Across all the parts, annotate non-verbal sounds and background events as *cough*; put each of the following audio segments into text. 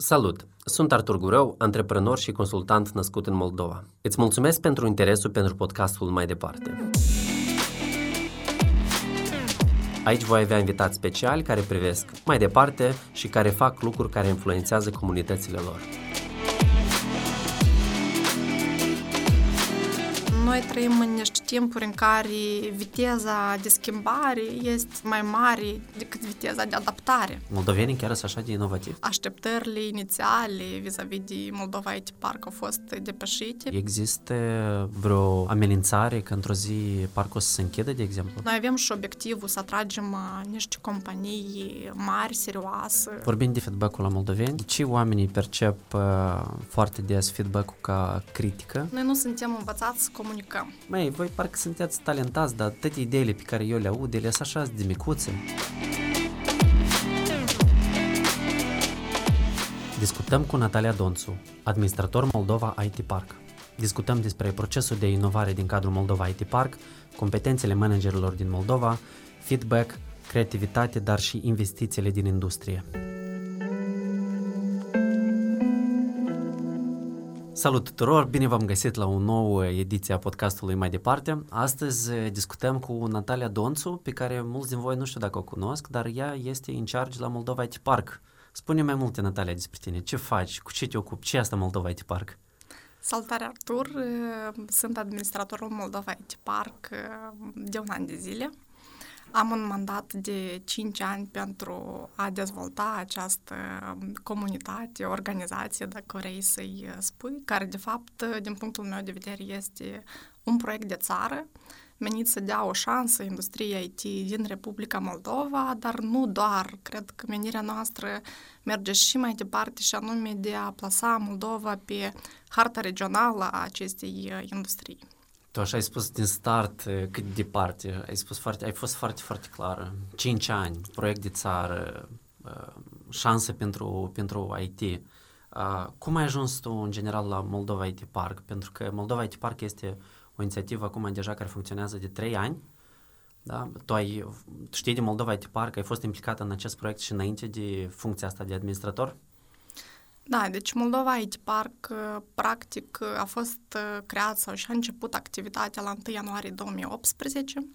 Salut! Sunt Artur Gurău, antreprenor și consultant născut în Moldova. Îți mulțumesc pentru interesul pentru podcastul mai departe. Aici voi avea invitați speciali care privesc mai departe și care fac lucruri care influențează comunitățile lor. Noi trăim în niște timpuri în care viteza de schimbare este mai mare decât viteza de adaptare. Moldovenii chiar sunt așa de inovativi? Așteptările inițiale vis-a-vis de Moldova IT Park au fost depășite. Există vreo amenințare că într-o zi parcul o să se închidă, de exemplu? Noi avem și obiectivul să atragem uh, niște companii mari, serioase. Vorbind de feedback-ul la moldoveni, ce oamenii percep uh, foarte des feedback-ul ca critică? Noi nu suntem învățați să comunicăm. Mai, voi parcă sunteți talentați, dar toate ideile pe care eu le aud, ele sunt așa de micuțe. Discutăm cu Natalia Donțu, administrator Moldova IT Park. Discutăm despre procesul de inovare din cadrul Moldova IT Park, competențele managerilor din Moldova, feedback, creativitate, dar și investițiile din industrie. Salut tuturor, bine v-am găsit la o nouă ediție a podcastului Mai Departe. Astăzi eh, discutăm cu Natalia Donțu, pe care mulți din voi nu știu dacă o cunosc, dar ea este în charge la Moldova IT Park. Spune mai multe, Natalia, despre tine. Ce faci? Cu ce te ocupi? Ce este Moldova IT Park? Salutare, Artur! Eh, sunt administratorul Moldova IT Park eh, de un an de zile. Am un mandat de 5 ani pentru a dezvolta această comunitate, organizație, dacă vrei să-i spui, care de fapt, din punctul meu de vedere, este un proiect de țară menit să dea o șansă industriei IT din Republica Moldova, dar nu doar. Cred că menirea noastră merge și mai departe și anume de a plasa Moldova pe harta regională a acestei industrii. Tu așa ai spus din start cât de departe, ai spus foarte, ai fost foarte, foarte clară. 5 ani, proiect de țară, șanse pentru, pentru IT. Cum ai ajuns tu în general la Moldova IT Park? Pentru că Moldova IT Park este o inițiativă acum deja care funcționează de 3 ani. Da? Tu ai, știi de Moldova IT Park, ai fost implicată în acest proiect și înainte de funcția asta de administrator? Da, deci Moldova IT Park practic a fost creat sau și-a început activitatea la 1 ianuarie 2018.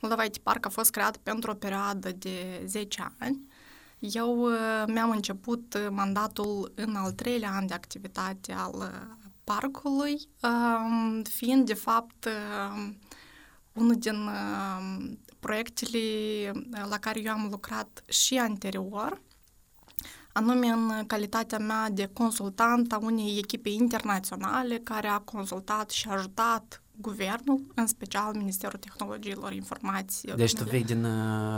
Moldova IT Park a fost creat pentru o perioadă de 10 ani. Eu mi-am început mandatul în al treilea an de activitate al parcului, fiind de fapt unul din proiectele la care eu am lucrat și anterior, anume în calitatea mea de consultant a unei echipe internaționale care a consultat și ajutat guvernul, în special Ministerul Tehnologiilor Informației. Deci tu vei din,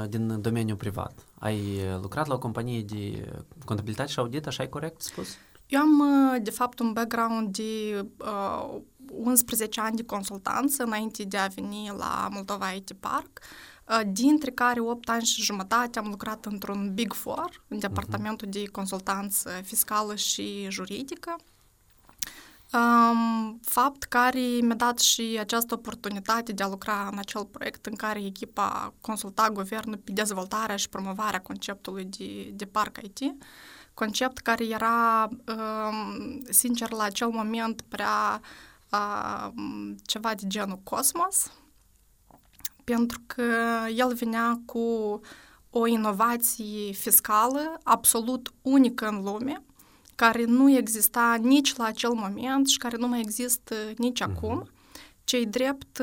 din domeniul privat. Ai lucrat la o companie de contabilitate și audit, așa e corect spus? Eu am, de fapt, un background de uh, 11 ani de consultanță înainte de a veni la Moldova IT Park. Uh, dintre care 8 ani și jumătate am lucrat într-un Big Four, în departamentul de consultanță fiscală și juridică. Um, fapt care mi-a dat și această oportunitate de a lucra în acel proiect în care echipa consulta guvernul pe dezvoltarea și promovarea conceptului de, de parc IT, concept care era, um, sincer, la acel moment prea uh, ceva de genul cosmos, pentru că el venea cu o inovație fiscală absolut unică în lume, care nu exista nici la acel moment și care nu mai există nici uh-huh. acum. Cei drept,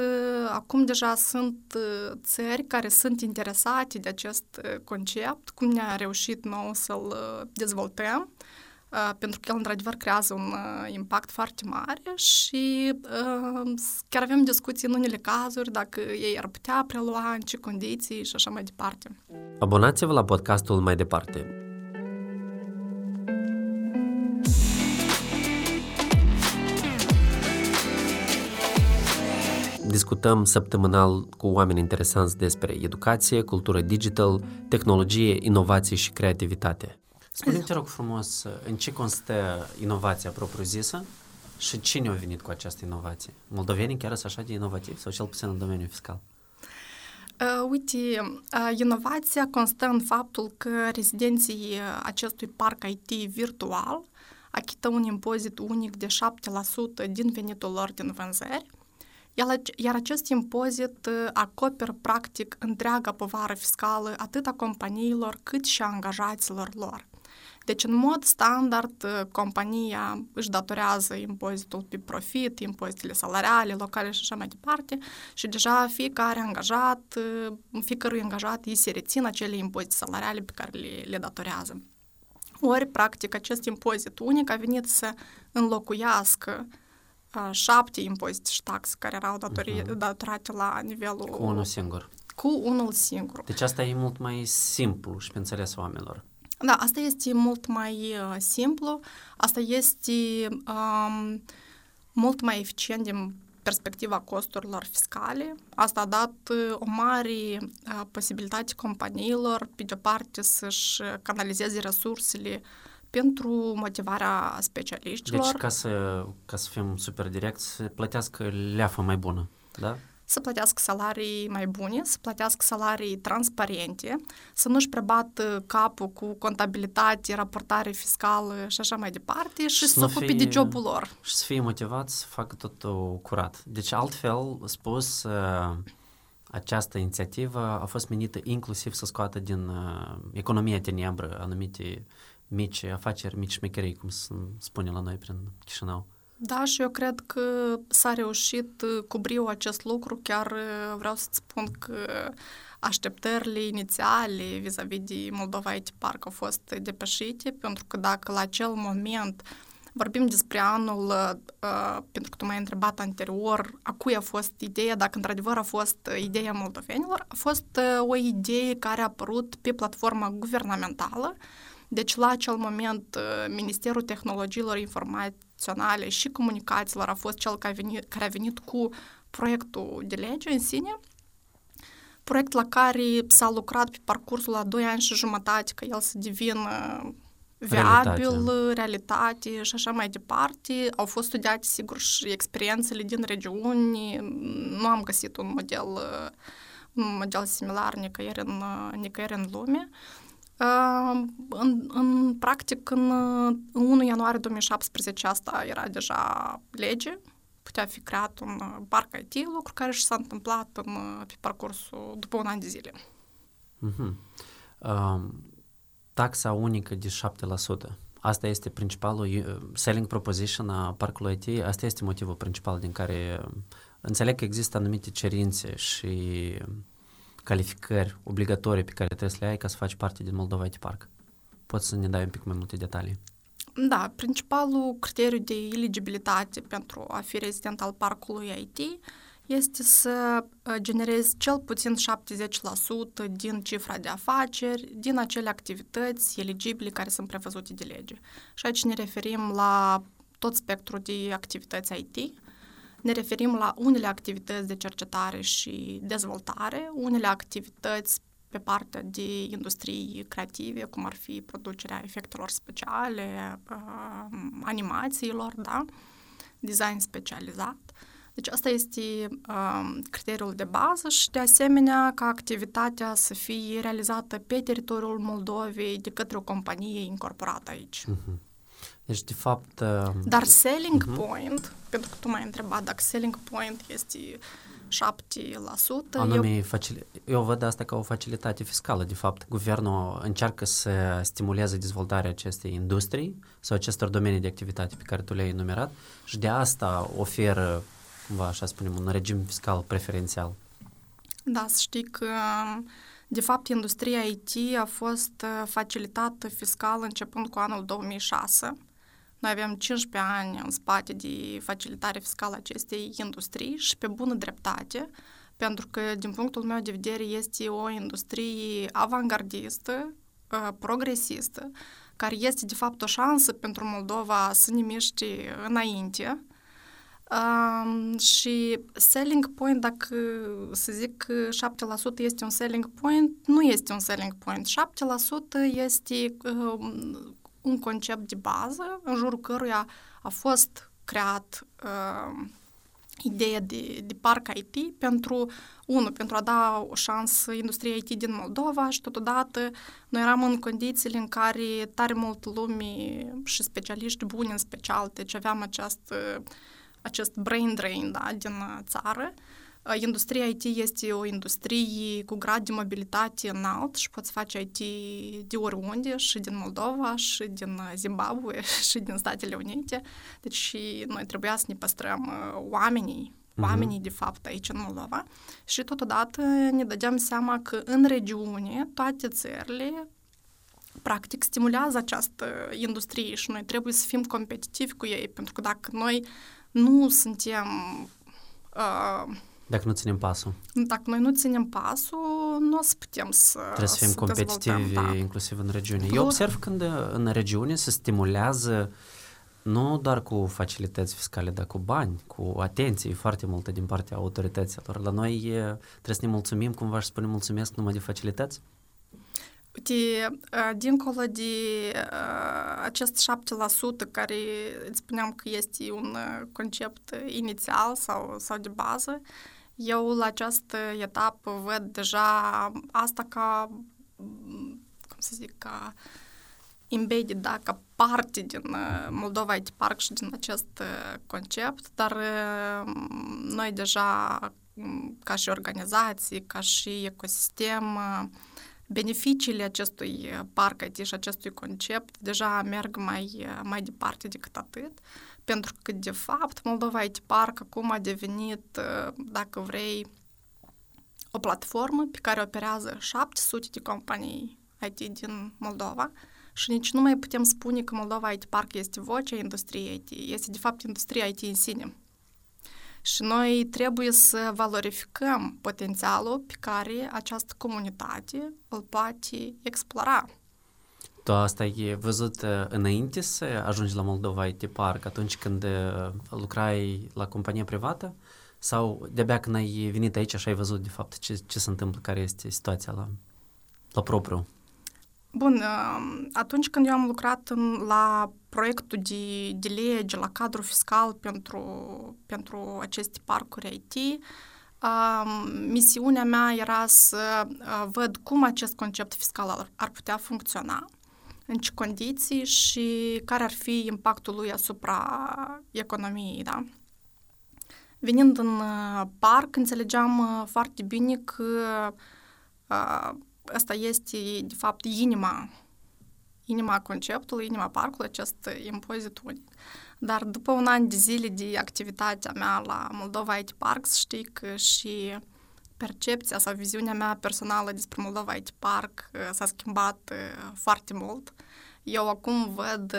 acum deja sunt țări care sunt interesate de acest concept, cum ne-a reușit nou să-l dezvoltăm pentru că el într-adevăr creează un impact foarte mare și chiar avem discuții în unele cazuri dacă ei ar putea prelua, în ce condiții și așa mai departe. Abonați-vă la podcastul mai departe. Discutăm săptămânal cu oameni interesanți despre educație, cultură digital, tehnologie, inovație și creativitate. Spune-mi, te rog frumos, în ce constă inovația propriu-zisă și cine a venit cu această inovație? Moldovenii chiar sunt așa de inovativi sau cel puțin în domeniul fiscal? Uh, uite, uh, inovația constă în faptul că rezidenții acestui parc IT virtual achită un impozit unic de 7% din venitul lor din vânzări, iar acest impozit acoperă practic întreaga povară fiscală atât a companiilor cât și a angajaților lor. Deci, în mod standard, compania își datorează impozitul pe profit, impozitele salariale, locale și așa mai departe și deja fiecare angajat, fiecărui angajat îi se rețin acele impozite salariale pe care le, le datorează. Ori, practic, acest impozit unic a venit să înlocuiască șapte impozite și taxe care erau datorii, uh-huh. datorate la nivelul... Cu unul singur. Cu unul singur. Deci asta e mult mai simplu și pe înțeles oamenilor. Da, asta este mult mai uh, simplu, asta este um, mult mai eficient din perspectiva costurilor fiscale. Asta a dat uh, o mare uh, posibilitate companiilor, pe de-o parte, să-și canalizeze resursele pentru motivarea specialiștilor. Deci, ca să, ca să fim super direct, să plătească leafă mai bună, da? Să plătească salarii mai bune, să plătească salarii transparente, să nu-și prebată capul cu contabilitate, raportare fiscală și așa mai departe și, și să se ocupe de jobul lor. Și să fie motivați să facă totul curat. Deci, altfel spus, uh, această inițiativă a fost menită inclusiv să scoată din uh, economia tenebră anumite mici afaceri, mici șmecherii, cum se spune la noi prin Chișinău. Da, și eu cred că s-a reușit uh, cu brio acest lucru. Chiar uh, vreau să-ți spun că așteptările inițiale vis-a-vis de Moldova IT Park au fost depășite, pentru că dacă la acel moment vorbim despre anul, uh, pentru că tu m-ai întrebat anterior, a cui a fost ideea, dacă într-adevăr a fost ideea moldovenilor, a fost uh, o idee care a apărut pe platforma guvernamentală, deci la acel moment uh, Ministerul Tehnologiilor Informației instituționale și comunicațiilor a fost cel care a venit, care a venit cu proiectul de lege în sine, proiect la care s-a lucrat pe parcursul la 2 ani și jumătate ca el să devină viabil, realitate. realitate și așa mai departe. Au fost studiate, sigur, și experiențele din regiuni. Nu am găsit un model, un model similar nicăieri în, nicăieri în lume. În, în practic, în, în 1 ianuarie 2017 asta era deja lege, putea fi creat un parc IT, lucru care și s-a întâmplat în, pe parcursul după un an de zile. Uh-huh. Uh, taxa unică de 7%. Asta este principalul selling proposition a parcului IT, asta este motivul principal din care înțeleg că există anumite cerințe și calificări obligatorii pe care trebuie să le ai ca să faci parte din Moldova IT Park. Poți să ne dai un pic mai multe detalii? Da, principalul criteriu de eligibilitate pentru a fi rezident al parcului IT este să uh, generezi cel puțin 70% din cifra de afaceri, din acele activități eligibile care sunt prevăzute de lege. Și aici ne referim la tot spectrul de activități IT, ne referim la unele activități de cercetare și dezvoltare, unele activități pe partea de industrii creative, cum ar fi producerea efectelor speciale, uh, animațiilor, da? design specializat. Deci asta este uh, criteriul de bază și de asemenea ca activitatea să fie realizată pe teritoriul Moldovei de către o companie incorporată aici. Uh-huh. Deci, de fapt... Uh... Dar selling uh-huh. point, pentru că tu m-ai întrebat dacă selling point este 7%. Anume, eu... Facil... eu văd asta ca o facilitate fiscală. De fapt, guvernul încearcă să stimuleze dezvoltarea acestei industrii sau acestor domenii de activitate pe care tu le-ai enumerat și de asta oferă, cumva, așa spunem, un regim fiscal preferențial. Da, să știi că de fapt, industria IT a fost uh, facilitată fiscal începând cu anul 2006 noi avem 15 ani în spate de facilitare fiscală acestei industrii și pe bună dreptate, pentru că, din punctul meu de vedere, este o industrie avangardistă, ă, progresistă, care este, de fapt, o șansă pentru Moldova să ne miște înainte. Um, și selling point, dacă să zic că 7% este un selling point, nu este un selling point. 7% este um, un concept de bază în jurul căruia a fost creat uh, ideea de, de parc IT pentru, unul, pentru a da o șansă industriei IT din Moldova și totodată noi eram în condițiile în care tare mult lume și specialiști buni în special, deci aveam această, acest brain drain da, din țară. Industria IT este o industrie cu grad de mobilitate înalt și poți face IT de oriunde, și din Moldova, și din Zimbabwe, și din Statele Unite. Deci noi trebuia să ne păstrăm oamenii oamenii, uh-huh. de fapt, aici în Moldova. Și totodată ne dădeam seama că în regiune toate țările practic stimulează această industrie și noi trebuie să fim competitivi cu ei, pentru că dacă noi nu suntem uh, dacă nu ținem pasul. Dacă noi nu ținem pasul, nu o să putem să Trebuie să fim competitivi da. inclusiv în regiune. Eu observ când în regiune se stimulează nu doar cu facilități fiscale, dar cu bani, cu atenție foarte multă din partea autorităților. La noi trebuie să ne mulțumim cumva și spunem mulțumesc numai de facilități? Uite, dincolo de acest 7% care îți spuneam că este un concept inițial sau, sau de bază, eu la această etapă văd deja asta ca, cum să zic, ca embedded, da, ca parte din Moldova IT Park și din acest concept, dar noi deja ca și organizații, ca și ecosistem, beneficiile acestui parc IT și acestui concept deja merg mai, mai departe decât atât. Uh, pentru că, de fapt, Moldova IT Park acum a devenit, dacă vrei, o platformă pe care operează 700 de companii IT din Moldova și nici nu mai putem spune că Moldova IT Park este vocea industriei IT, este de fapt industria IT în sine. Și noi trebuie să valorificăm potențialul pe care această comunitate îl poate explora. Tu asta ai văzut înainte să ajungi la Moldova IT Park, atunci când lucrai la companie privată? Sau de-abia când ai venit aici și ai văzut de fapt ce, ce se întâmplă, care este situația la, la propriu? Bun, atunci când eu am lucrat în, la proiectul de, de lege, la cadrul fiscal pentru, pentru aceste parcuri IT, misiunea mea era să văd cum acest concept fiscal ar, ar putea funcționa în ce condiții și care ar fi impactul lui asupra economiei, da? Venind în uh, parc, înțelegeam uh, foarte bine că uh, asta este, de fapt, inima, inima conceptului, inima parcului, acest impozit unic. Dar după un an de zile de activitatea mea la Moldova IT Parks, știi că și percepția sau viziunea mea personală despre Moldova IT Park s-a schimbat foarte mult. Eu acum văd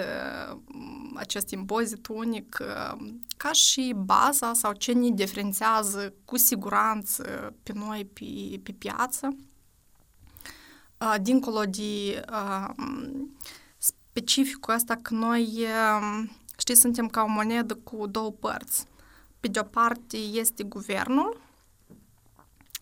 acest impozit unic ca și baza sau ce ne diferențiază cu siguranță pe noi pe, pe piață. Dincolo de specificul ăsta că noi, știi, suntem ca o monedă cu două părți. Pe de o parte este guvernul,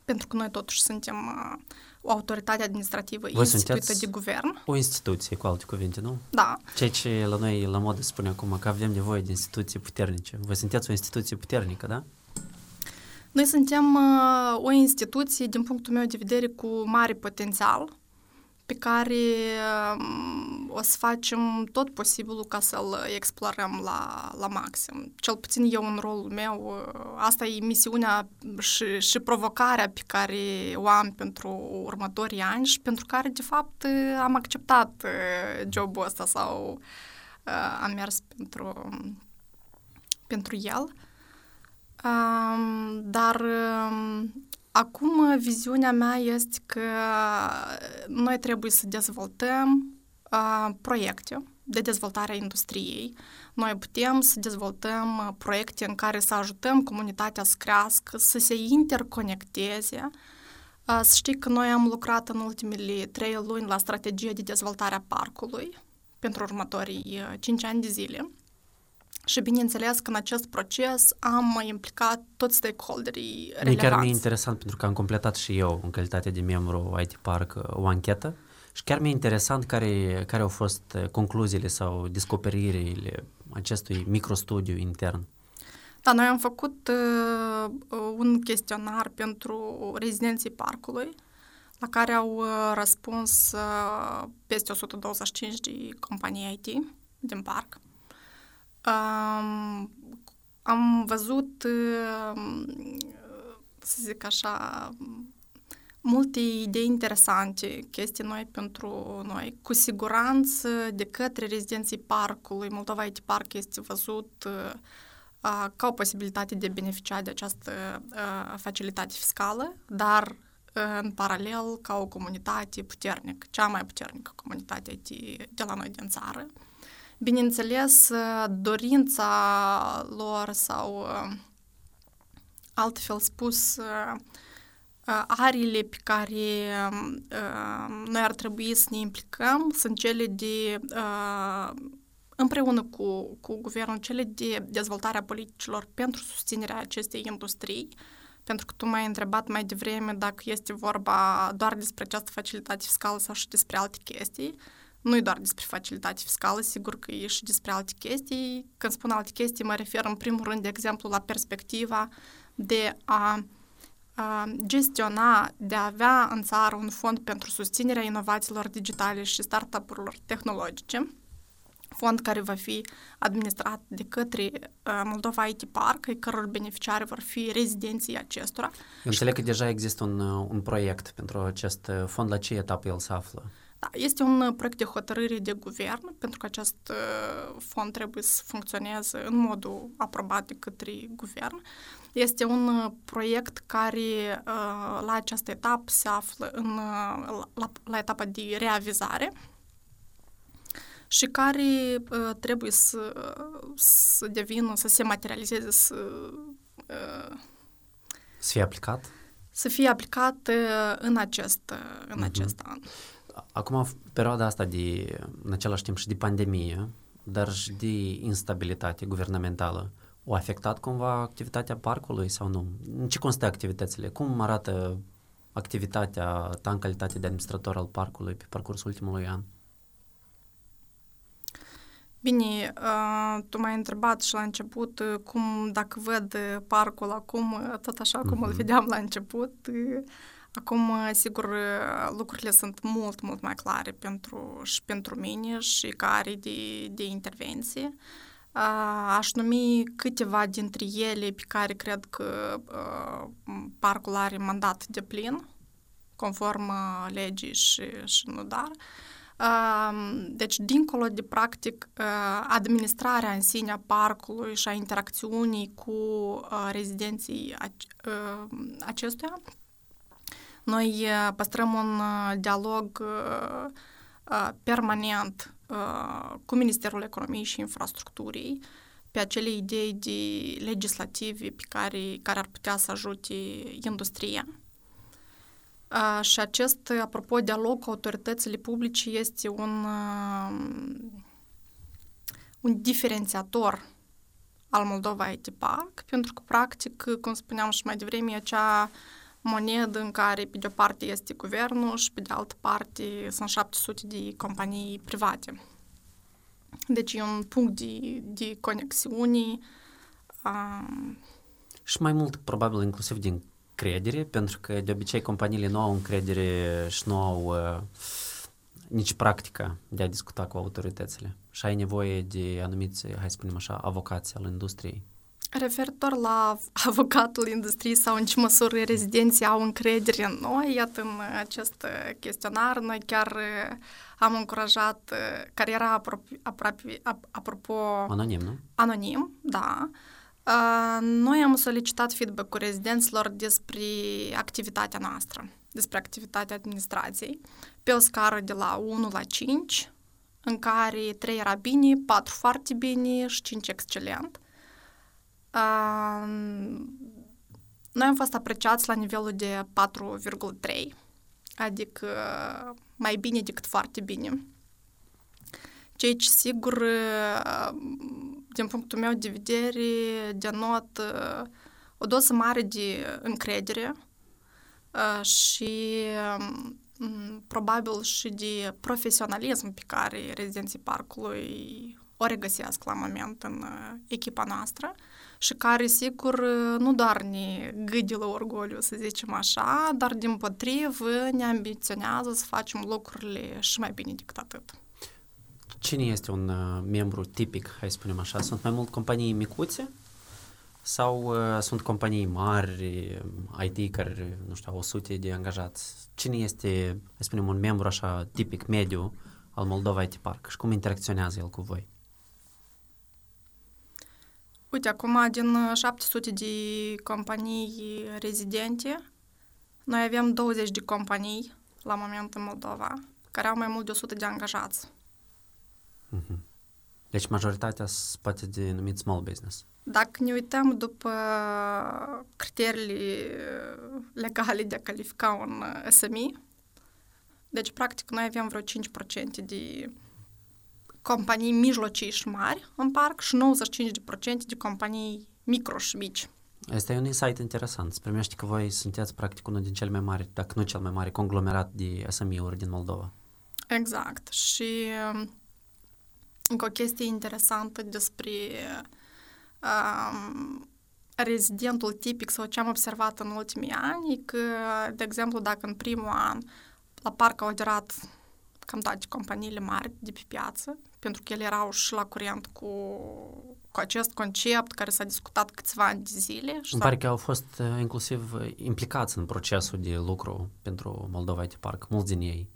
pentru că noi totuși suntem uh, o autoritate administrativă Voi instituită de guvern. o instituție, cu alte cuvinte, nu? Da. Ceea ce la noi la modă spune acum că avem nevoie de instituții puternice. Voi sunteți o instituție puternică, da? Noi suntem uh, o instituție, din punctul meu de vedere, cu mare potențial pe care um, o să facem tot posibilul ca să-l explorăm la, la maxim. Cel puțin eu în rolul meu, uh, asta e misiunea și, și provocarea pe care o am pentru următorii ani și pentru care, de fapt, am acceptat uh, jobul ăsta sau uh, am mers pentru, pentru el. Um, dar um, Acum, viziunea mea este că noi trebuie să dezvoltăm uh, proiecte de dezvoltare a industriei. Noi putem să dezvoltăm proiecte în care să ajutăm comunitatea să crească, să se interconecteze. Uh, să știi că noi am lucrat în ultimele trei luni la strategia de dezvoltare a parcului pentru următorii cinci ani de zile. Și bineînțeles că în acest proces am implicat toți stakeholderii relevanți. Chiar mi-e interesant pentru că am completat și eu, în calitate de membru IT Park, o anchetă și chiar mi-e interesant care, care au fost concluziile sau descoperirile acestui microstudiu intern. Da, noi am făcut uh, un chestionar pentru rezidenții parcului, la care au uh, răspuns uh, peste 125 de companii IT din parc. Um, am văzut, uh, să zic așa, multe idei interesante, chestii noi pentru noi. Cu siguranță, de către rezidenții parcului, Moldova IT Park este văzut uh, ca o posibilitate de beneficia de această uh, facilitate fiscală, dar uh, în paralel ca o comunitate puternică, cea mai puternică comunitate IT de la noi din țară. Bineînțeles, dorința lor sau altfel spus, ariile pe care noi ar trebui să ne implicăm sunt cele de împreună cu, cu guvernul cele de dezvoltare a politicilor pentru susținerea acestei industrii, pentru că tu m-ai întrebat mai devreme dacă este vorba doar despre această facilitate fiscală sau și despre alte chestii. Nu e doar despre facilitate fiscală, sigur că e și despre alte chestii. Când spun alte chestii, mă refer în primul rând, de exemplu, la perspectiva de a gestiona, de a avea în țară un fond pentru susținerea inovațiilor digitale și startup-urilor tehnologice, fond care va fi administrat de către Moldova IT Park, ai căror beneficiari vor fi rezidenții acestora. Eu înțeleg că deja există un, un proiect pentru acest fond. La ce etapă el se află? Da, este un proiect de hotărâre de guvern, pentru că acest fond trebuie să funcționeze în modul aprobat de către guvern. Este un proiect care la această etapă se află în, la, la etapa de reavizare și care uh, trebuie să, să devină, să se materializeze, să... Uh, să fie aplicat? Să fie aplicat uh, în acest, în uh-huh. acest an. Acum, perioada asta de, în același timp și de pandemie, dar și de instabilitate guvernamentală, o afectat cumva activitatea parcului sau nu? În ce constă activitățile? Cum arată activitatea ta în calitate de administrator al parcului pe parcursul ultimului an? Bine, tu m-ai întrebat și la început cum, dacă văd parcul acum, tot așa cum uh-huh. îl mhm. vedeam la început. Acum, sigur, lucrurile sunt mult, mult mai clare pentru, și pentru mine și care de, de intervenție. Aș numi câteva dintre ele pe care cred că parcul are mandat de plin, conform legii și, și nu dar. Deci, dincolo de, practic, administrarea în sine a parcului și a interacțiunii cu rezidenții acestuia, noi păstrăm un dialog permanent cu Ministerul Economiei și Infrastructurii pe acele idei de legislative pe care, care ar putea să ajute industria. A, și acest, apropo, dialog cu autoritățile publice este un, un diferențiator al Moldova IT Park, pentru că, practic, cum spuneam și mai devreme, e acea monedă în care, pe de o parte, este guvernul și, pe de altă parte, sunt 700 de companii private. Deci e un punct de, de conexiune. Um... Și mai mult, probabil, inclusiv din încredere, pentru că de obicei companiile nu au încredere și nu au uh, nici practica de a discuta cu autoritățile și ai nevoie de anumiți, hai să spunem așa, avocați al industriei. Referitor la avocatul industriei sau în ce măsură rezidenții au încredere în noi, iată în acest chestionar, noi chiar uh, am încurajat, uh, care era apropo, apropo anonim, nu? Anonim, da. Noi am solicitat feedback-ul rezidenților despre activitatea noastră, despre activitatea administrației, pe o scară de la 1 la 5, în care 3 era bine, 4 foarte bine și 5 excelent. Noi am fost apreciați la nivelul de 4,3, adică mai bine decât foarte bine. Ceea ce, sigur, din punctul meu de vedere, denot o doză mare de încredere și probabil și de profesionalism pe care rezidenții parcului o regăsesc la moment în echipa noastră și care, sigur, nu doar ne gâdi la orgoliu, să zicem așa, dar, din potrivă, ne ambiționează să facem lucrurile și mai bine decât atât. Cine este un uh, membru tipic, hai să spunem așa? Sunt mai mult companii micuțe sau uh, sunt companii mari, IT care, nu știu, 100 de angajați? Cine este, hai să spunem, un membru așa tipic, mediu al Moldova IT Park și cum interacționează el cu voi? Uite, acum din 700 de companii rezidente, noi avem 20 de companii la moment în Moldova, care au mai mult de 100 de angajați. Mm-hmm. Deci majoritatea sunt poate de numit small business. Dacă ne uităm după criteriile legale de a califica un SMI, deci practic noi avem vreo 5% de companii mijlocii și mari în parc și 95% de companii micro și mici. Este un insight interesant. Se primește că voi sunteți practic unul din cele mai mari, dacă nu cel mai mare, conglomerat de SMI-uri din Moldova. Exact. Și um, încă o chestie interesantă despre um, rezidentul tipic sau ce am observat în ultimii ani e că, de exemplu, dacă în primul an la parc au aderat cam toate companiile mari de pe piață, pentru că ele erau și la curent cu, cu acest concept care s-a discutat câțiva ani de zile. Și Îmi pare că au fost uh, inclusiv uh, implicați în procesul de lucru pentru Moldova IT Park, mulți din ei.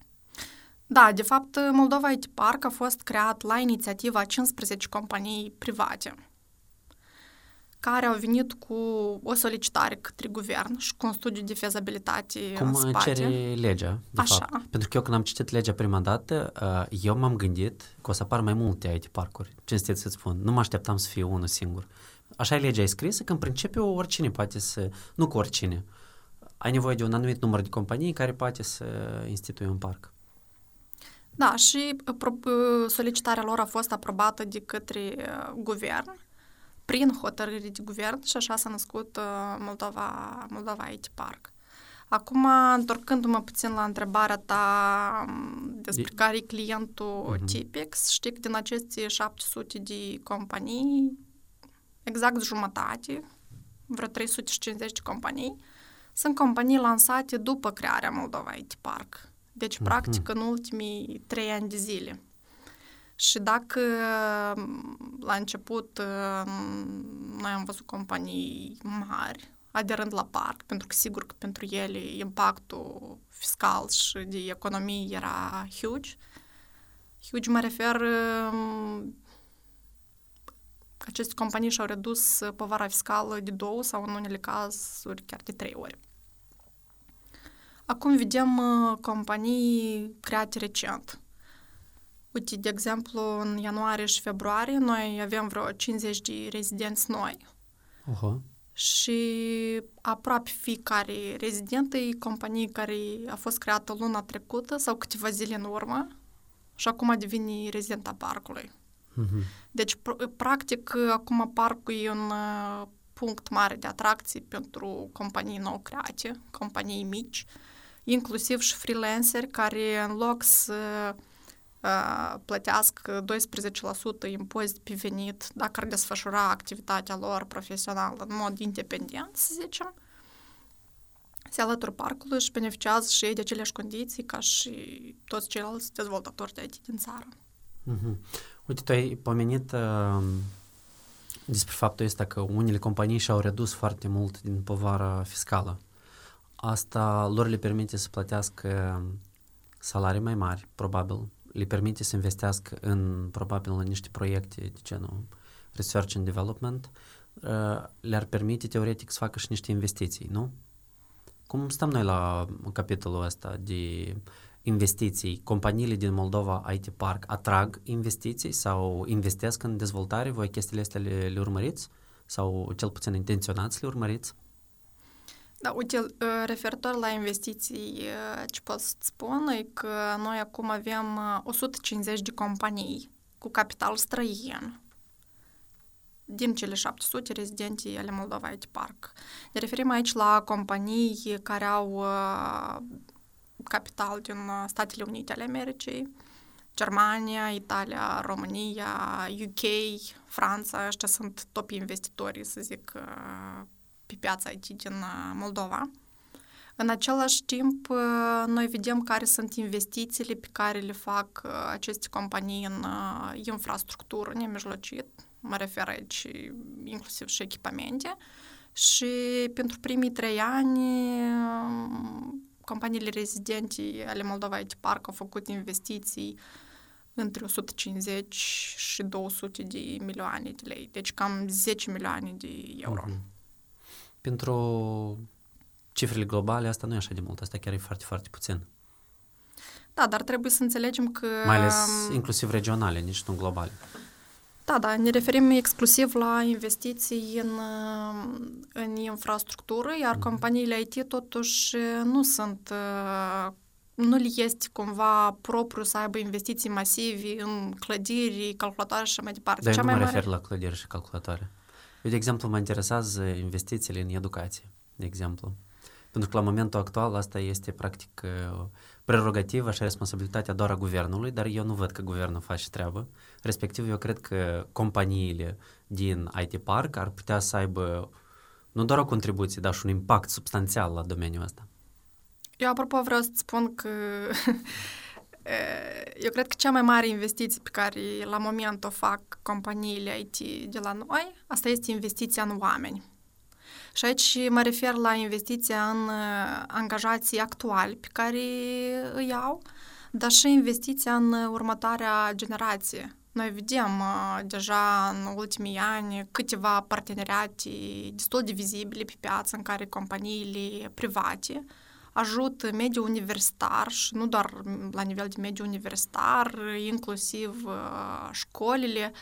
Da, de fapt, Moldova IT Park a fost creat la inițiativa 15 companii private care au venit cu o solicitare către guvern și cu un studiu de fezabilitate Cum în spate. cere legea, de Așa. fapt. Pentru că eu când am citit legea prima dată, uh, eu m-am gândit că o să apar mai multe IT parcuri. Cinstit să spun, nu mă așteptam să fie unul singur. Așa e legea scrisă că în principiu oricine poate să, nu cu oricine, ai nevoie de un anumit număr de companii care poate să instituie un parc. Da, și uh, solicitarea lor a fost aprobată de către uh, guvern prin hotărâri de guvern și așa s-a născut uh, Moldova, Moldova IT Park. Acum, întorcându-mă puțin la întrebarea ta um, despre e... care e clientul uh-huh. tipic, știi că din aceste 700 de companii, exact jumătate, vreo 350 de companii, sunt companii lansate după crearea Moldova IT Park. Deci, uh-huh. practic, în ultimii trei ani de zile. Și dacă la început noi am văzut companii mari aderând la parc, pentru că sigur că pentru ele impactul fiscal și de economie era huge. Huge mă refer aceste companii și-au redus povara fiscală de două sau în unele cazuri chiar de trei ori. Acum vedem companii create recent, Uite, de exemplu, în ianuarie și februarie noi avem vreo 50 de rezidenți noi. Uh-huh. Și aproape fiecare rezident e companie care a fost creată luna trecută sau câteva zile în urmă și acum devine rezidenta parcului. Uh-huh. Deci, practic, acum parcul e un uh, punct mare de atracție pentru companii nou create, companii mici, inclusiv și freelanceri care în loc să plătească 12% impozit pe venit dacă ar desfășura activitatea lor profesională în mod independent, să zicem, se alătură parcului și beneficiază și ei de aceleași condiții ca și toți ceilalți dezvoltatori de IT din țară. Mm-hmm. Uite, tu ai pomenit uh, despre faptul ăsta că unele companii și-au redus foarte mult din povara fiscală. Asta lor le permite să plătească salarii mai mari, probabil, le permite să investească în, probabil, în niște proiecte de genul research and development, uh, le-ar permite, teoretic, să facă și niște investiții, nu? Cum stăm noi la capitolul ăsta de investiții? Companiile din Moldova IT Park atrag investiții sau investesc în dezvoltare? Voi chestiile astea le, le urmăriți? Sau cel puțin intenționați le urmăriți? Da, uite, uh, referitor la investiții, uh, ce pot să spun e că noi acum avem 150 uh, de companii cu capital străin din cele 700 rezidente ale Moldova IT Park. Ne referim aici la companii care au capital din Statele Unite ale Americii, Germania, Italia, România, UK, Franța, ăștia sunt top investitorii, să zic, pe piața IT din Moldova. În același timp, noi vedem care sunt investițiile pe care le fac aceste companii în infrastructură nemijlocit, mă refer aici inclusiv și echipamente, și pentru primii trei ani companiile rezidente ale Moldova IT Park au făcut investiții între 150 și 200 de milioane de lei, deci cam 10 milioane de euro. Mm-hmm. Pentru cifrele globale asta nu e așa de mult, asta chiar e foarte, foarte puțin. Da, dar trebuie să înțelegem că... Mai ales inclusiv regionale, nici nu globale. Da, da, ne referim exclusiv la investiții în, în infrastructură, iar mm-hmm. companiile IT totuși nu sunt nu li este cumva propriu să aibă investiții masive în clădiri, calculatoare și mai departe. Dar Cea eu nu mai mă refer la clădiri și calculatoare. Eu, de exemplu, mă interesează investițiile în educație, de exemplu. Pentru că la momentul actual asta este practic prerogativa și responsabilitatea doar a guvernului, dar eu nu văd că guvernul face treabă. Respectiv, eu cred că companiile din IT Park ar putea să aibă nu doar o contribuție, dar și un impact substanțial la domeniul ăsta. Eu, apropo, vreau să spun că *laughs* eu cred că cea mai mare investiție pe care la moment o fac companiile IT de la noi, asta este investiția în oameni. Și aici mă refer la investiția în angajații actuali pe care îi au, dar și investiția în următoarea generație. Noi vedem uh, deja în ultimii ani câteva parteneriate destul de vizibile pe piață în care companiile private ajută mediul universitar și nu doar la nivel de mediu universitar, inclusiv uh, școlile,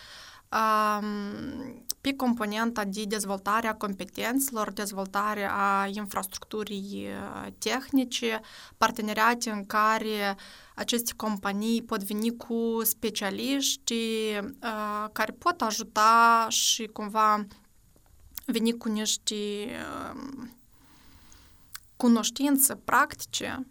pe componenta de dezvoltare a competențelor, dezvoltare a infrastructurii tehnice, parteneriate în care aceste companii pot veni cu specialiști uh, care pot ajuta și cumva veni cu niște uh, cunoștințe practice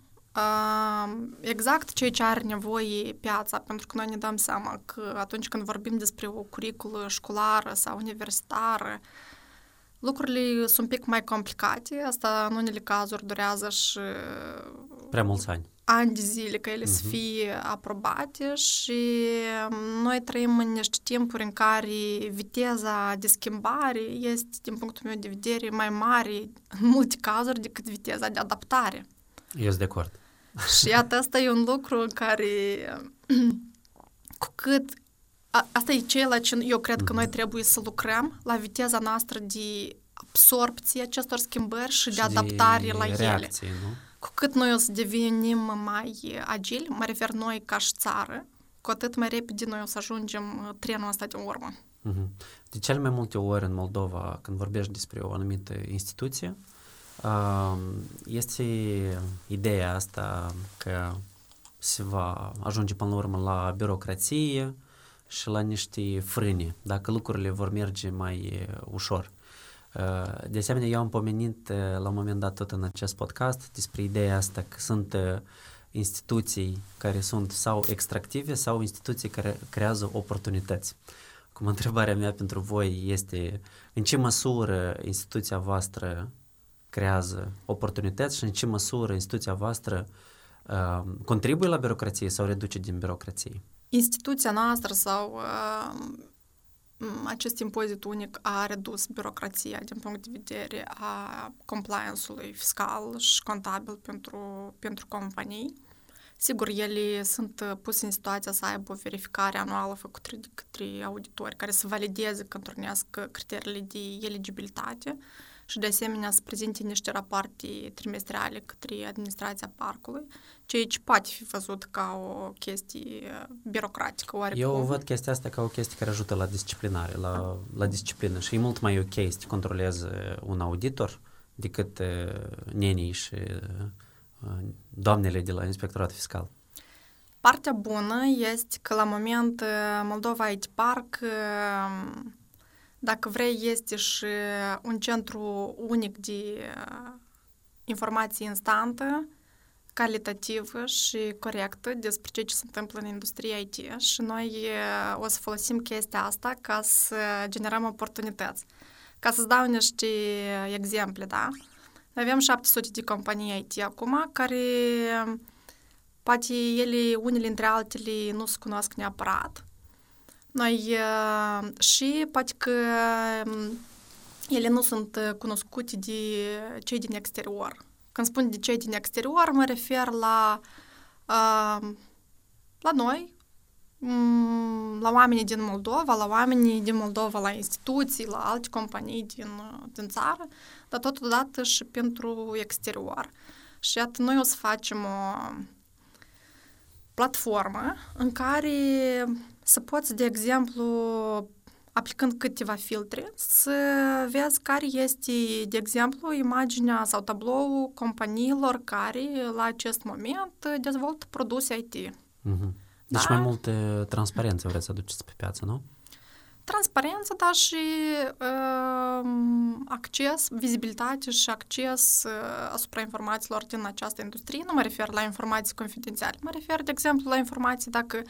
exact ceea ce are nevoie piața, pentru că noi ne dăm seama că atunci când vorbim despre o curiculă școlară sau universitară, lucrurile sunt un pic mai complicate. Asta în unele cazuri durează și prea mulți ani. Ani de zile ca ele uh-huh. să mhm. fie aprobate și noi trăim în niște timpuri în care viteza de schimbare este, din punctul meu de vedere, mai mare în multe cazuri decât viteza de adaptare. Eu sunt de acord. Și iată, asta e un lucru în care cu cât a, asta e ceea ce eu cred că noi mhm. trebuie să lucrăm la viteza noastră de absorpție acestor schimbări și, și de adaptare de la reacție, ele. Nu? Cu cât noi o să devenim mai agili, mă refer noi ca și țară, cu atât mai repede noi o să ajungem trenul ăsta din urmă. De cele mai multe ori în Moldova, când vorbești despre o anumită instituție, este ideea asta că se va ajunge până la urmă la birocrație și la niște frâne, dacă lucrurile vor merge mai ușor. De asemenea, eu am pomenit la un moment dat tot în acest podcast despre ideea asta că sunt instituții care sunt sau extractive sau instituții care creează oportunități. Cum întrebarea mea pentru voi este în ce măsură instituția voastră creează oportunități și în ce măsură instituția voastră uh, contribuie la birocrație sau reduce din birocrație? Instituția noastră sau uh, acest impozit unic a redus birocrația din punct de vedere a compliance-ului fiscal și contabil pentru, pentru companii. Sigur, ele sunt puse în situația să aibă o verificare anuală făcută de către auditori care să valideze că întrunesc criteriile de eligibilitate și de asemenea să prezinte niște rapoarte trimestriale către administrația parcului, ceea ce poate fi văzut ca o chestie birocratică oarecum. Eu văd chestia asta ca o chestie care ajută la disciplinare, la, la disciplină și e mult mai ok să te controleze un auditor decât uh, nenii și uh, doamnele de la inspectorat fiscal. Partea bună este că la moment Moldova IT Park dacă vrei, este și un centru unic de informații instantă calitativă și corectă despre ce se întâmplă în industria IT și noi o să folosim chestia asta ca să generăm oportunități. Ca să-ți dau niște exemple, da? Avem 700 de companii IT acum care poate ele, unele dintre altele, nu se cunosc neapărat. Noi și poate că ele nu sunt cunoscute de cei din exterior. Când spun de cei din exterior, mă refer la, uh, la noi, la oamenii din Moldova, la oamenii din Moldova, la instituții, la alte companii din, din țară, dar totodată și pentru exterior. Și iată, noi o să facem o platformă în care să poți, de exemplu, aplicând câteva filtre, să vezi care este, de exemplu, imaginea sau tablou companiilor care la acest moment dezvoltă produse IT. Mm-hmm. Deci da? mai multă transparență vreți să aduceți pe piață, nu? Transparență, dar și uh, acces, vizibilitate și acces uh, asupra informațiilor din această industrie. Nu mă refer la informații confidențiale, mă refer, de exemplu, la informații dacă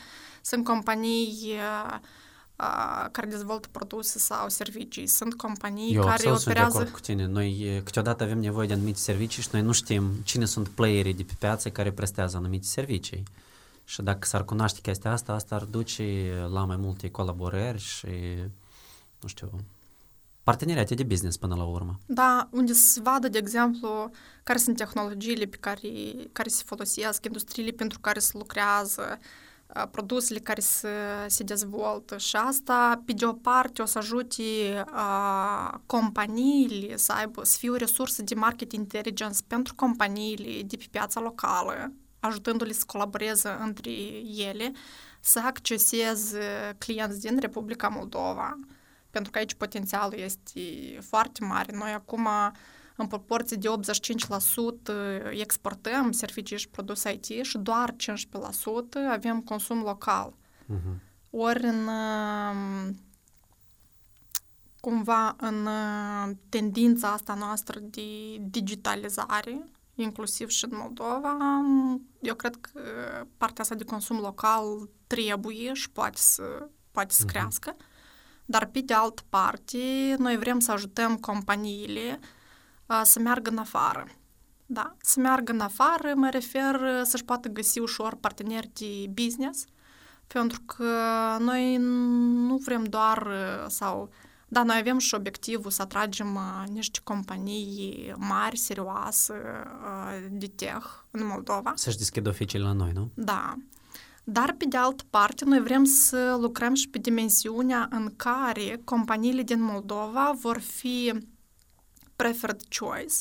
sunt companii uh, care dezvoltă produse sau servicii. Sunt companii Eu care operează... sunt de acord cu tine. Noi câteodată avem nevoie de anumite servicii și noi nu știm cine sunt playerii de pe piață care prestează anumite servicii. Și dacă s-ar cunoaște chestia asta, asta ar duce la mai multe colaborări și, nu știu, parteneriate de business până la urmă. Da, unde se vadă, de exemplu, care sunt tehnologiile pe care, care se folosesc, industriile pentru care se lucrează, uh, produsele care se, se dezvoltă și asta, pe de o parte, o să ajute a, companiile să aibă, să fie o resursă de market intelligence pentru companiile de pe piața locală, ajutându-le să colaboreze între ele, să acceseze clienți din Republica Moldova, pentru că aici potențialul este foarte mare. Noi acum în proporție de 85% exportăm servicii și produse IT și doar 15% avem consum local. Uh-huh. Ori în cumva în tendința asta noastră de digitalizare, inclusiv și în Moldova, eu cred că partea asta de consum local trebuie și poate să, poate să uh-huh. crească. Dar pe de altă parte, noi vrem să ajutăm companiile uh, să meargă în afară. Da, să meargă în afară, mă refer să-și poată găsi ușor parteneri de business, pentru că noi nu vrem doar sau da, noi avem și obiectivul să atragem niște companii mari, serioase, de tech în Moldova. Să-și deschidă oficiile la noi, nu? Da. Dar, pe de altă parte, noi vrem să lucrăm și pe dimensiunea în care companiile din Moldova vor fi preferred choice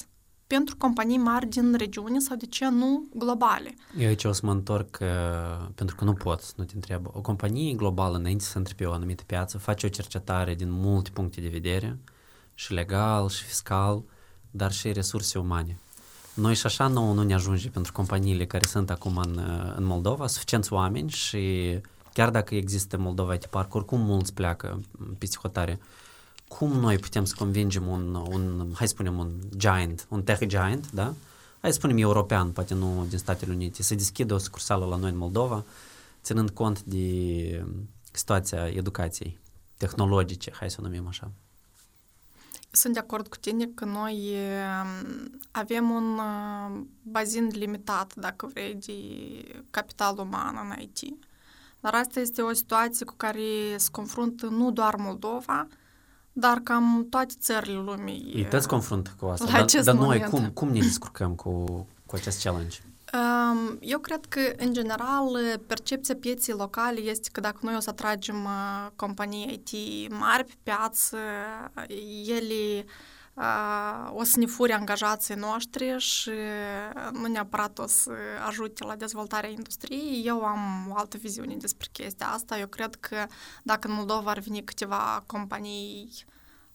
pentru companii mari din regiune sau de ce nu globale. Eu aici o să mă întorc uh, pentru că nu pot, nu te întreb. O companie globală, înainte să intre pe o anumită piață, face o cercetare din multe puncte de vedere, și legal, și fiscal, dar și resurse umane. Noi și așa nouă nu ne ajunge pentru companiile care sunt acum în, uh, în Moldova, suficienți oameni și chiar dacă există Moldova IT Park, oricum mulți pleacă peste hotare. Uh, cum noi putem să convingem un, un, hai să spunem, un giant, un tech giant, da? Hai să spunem european, poate nu din Statele Unite, să deschidă o sucursală la noi în Moldova, ținând cont de situația educației tehnologice, hai să o numim așa. Sunt de acord cu tine că noi um, avem un uh, bazin limitat, dacă vrei, de capital uman în IT. Dar asta este o situație cu care se confruntă nu doar Moldova, dar cam toate țările lumii... Ei toți confruntă cu asta, dar, dar noi cum, cum ne descurcăm cu, cu acest challenge? Um, eu cred că, în general, percepția pieței locale este că dacă noi o să atragem uh, companii IT mari pe piață, ele uh, o să ne fure angajații noștri și nu neapărat o să ajute la dezvoltarea industriei. Eu am o altă viziune despre chestia asta. Eu cred că dacă în Moldova ar veni câteva companii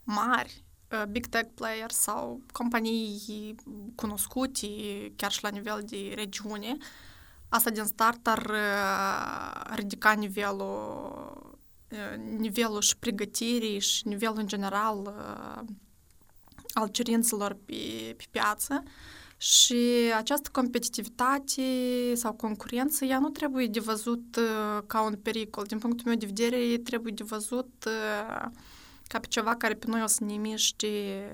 mari, big tech players sau companii cunoscute chiar și la nivel de regiune, asta din start ar ridica nivelul, nivelul și pregătirii și nivelul în general al cerințelor pe, pe piață Și această competitivitate sau concurență, ea nu trebuie de văzut uh, ca un pericol. Din punctul meu de vedere, trebuie de văzut uh, ca pe ceva care pe noi o să ne miște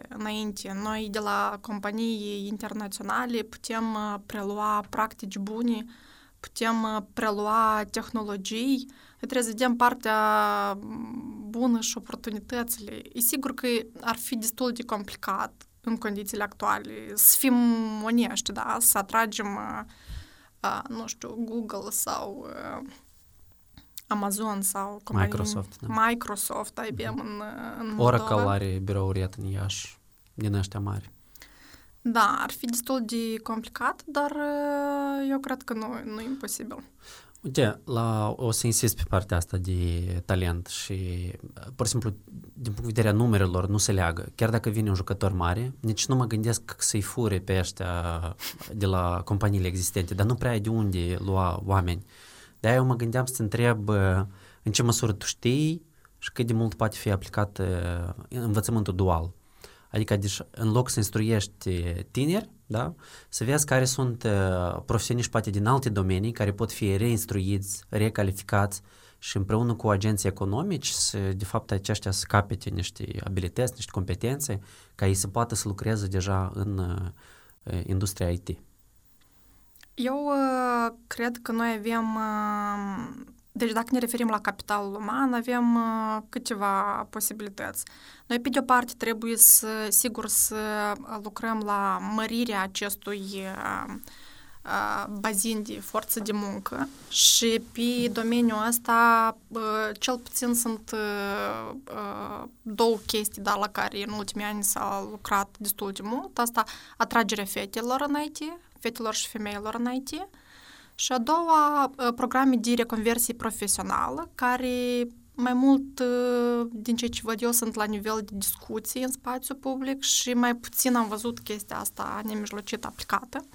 înainte. Noi de la companii internaționale putem uh, prelua practici bune, putem prelua tehnologii, noi trebuie să vedem partea bună și oportunitățile. E sigur că ar fi destul de complicat în condițiile actuale. Să fim onești, da? Să atragem, uh, nu știu, Google sau uh, Amazon sau companii... Microsoft, da. Microsoft, IBM în, în Moldova. Oracle are birouri în Iași, din ăștia mari. Da, ar fi destul de complicat, dar eu cred că nu, nu e imposibil. Uite, la, o să insist pe partea asta de talent și, pur și simplu, din punct de vedere a numerelor, nu se leagă. Chiar dacă vine un jucător mare, nici nu mă gândesc să-i fure pe ăștia de la companiile existente, dar nu prea ai de unde lua oameni. De-aia eu mă gândeam să te întreb în ce măsură tu știi și cât de mult poate fi aplicat învățământul dual. Adică deci, în loc să instruiești tineri, da? să vezi care sunt uh, profesioniști poate din alte domenii care pot fi reinstruiți, recalificați și împreună cu agenții economici, să, de fapt, aceștia să capete niște abilități, niște competențe, ca ei să poată să lucreze deja în uh, industria IT. Eu uh, cred că noi avem uh, deci dacă ne referim la capitalul uman, avem uh, câteva posibilități. Noi, pe de-o parte, trebuie să, sigur, să lucrăm la mărirea acestui uh, uh, bazin de forță de muncă și pe domeniul ăsta cel puțin sunt două chestii da, la care în ultimii ani s-a lucrat destul de mult. Asta atragerea fetelor în IT, fetelor și femeilor în IT, și a doua, ă, programe de reconversie profesională, care mai mult, ă, din ce ce văd eu, sunt la nivel de discuții în spațiu public și mai puțin am văzut chestia asta nemijlocit aplicată.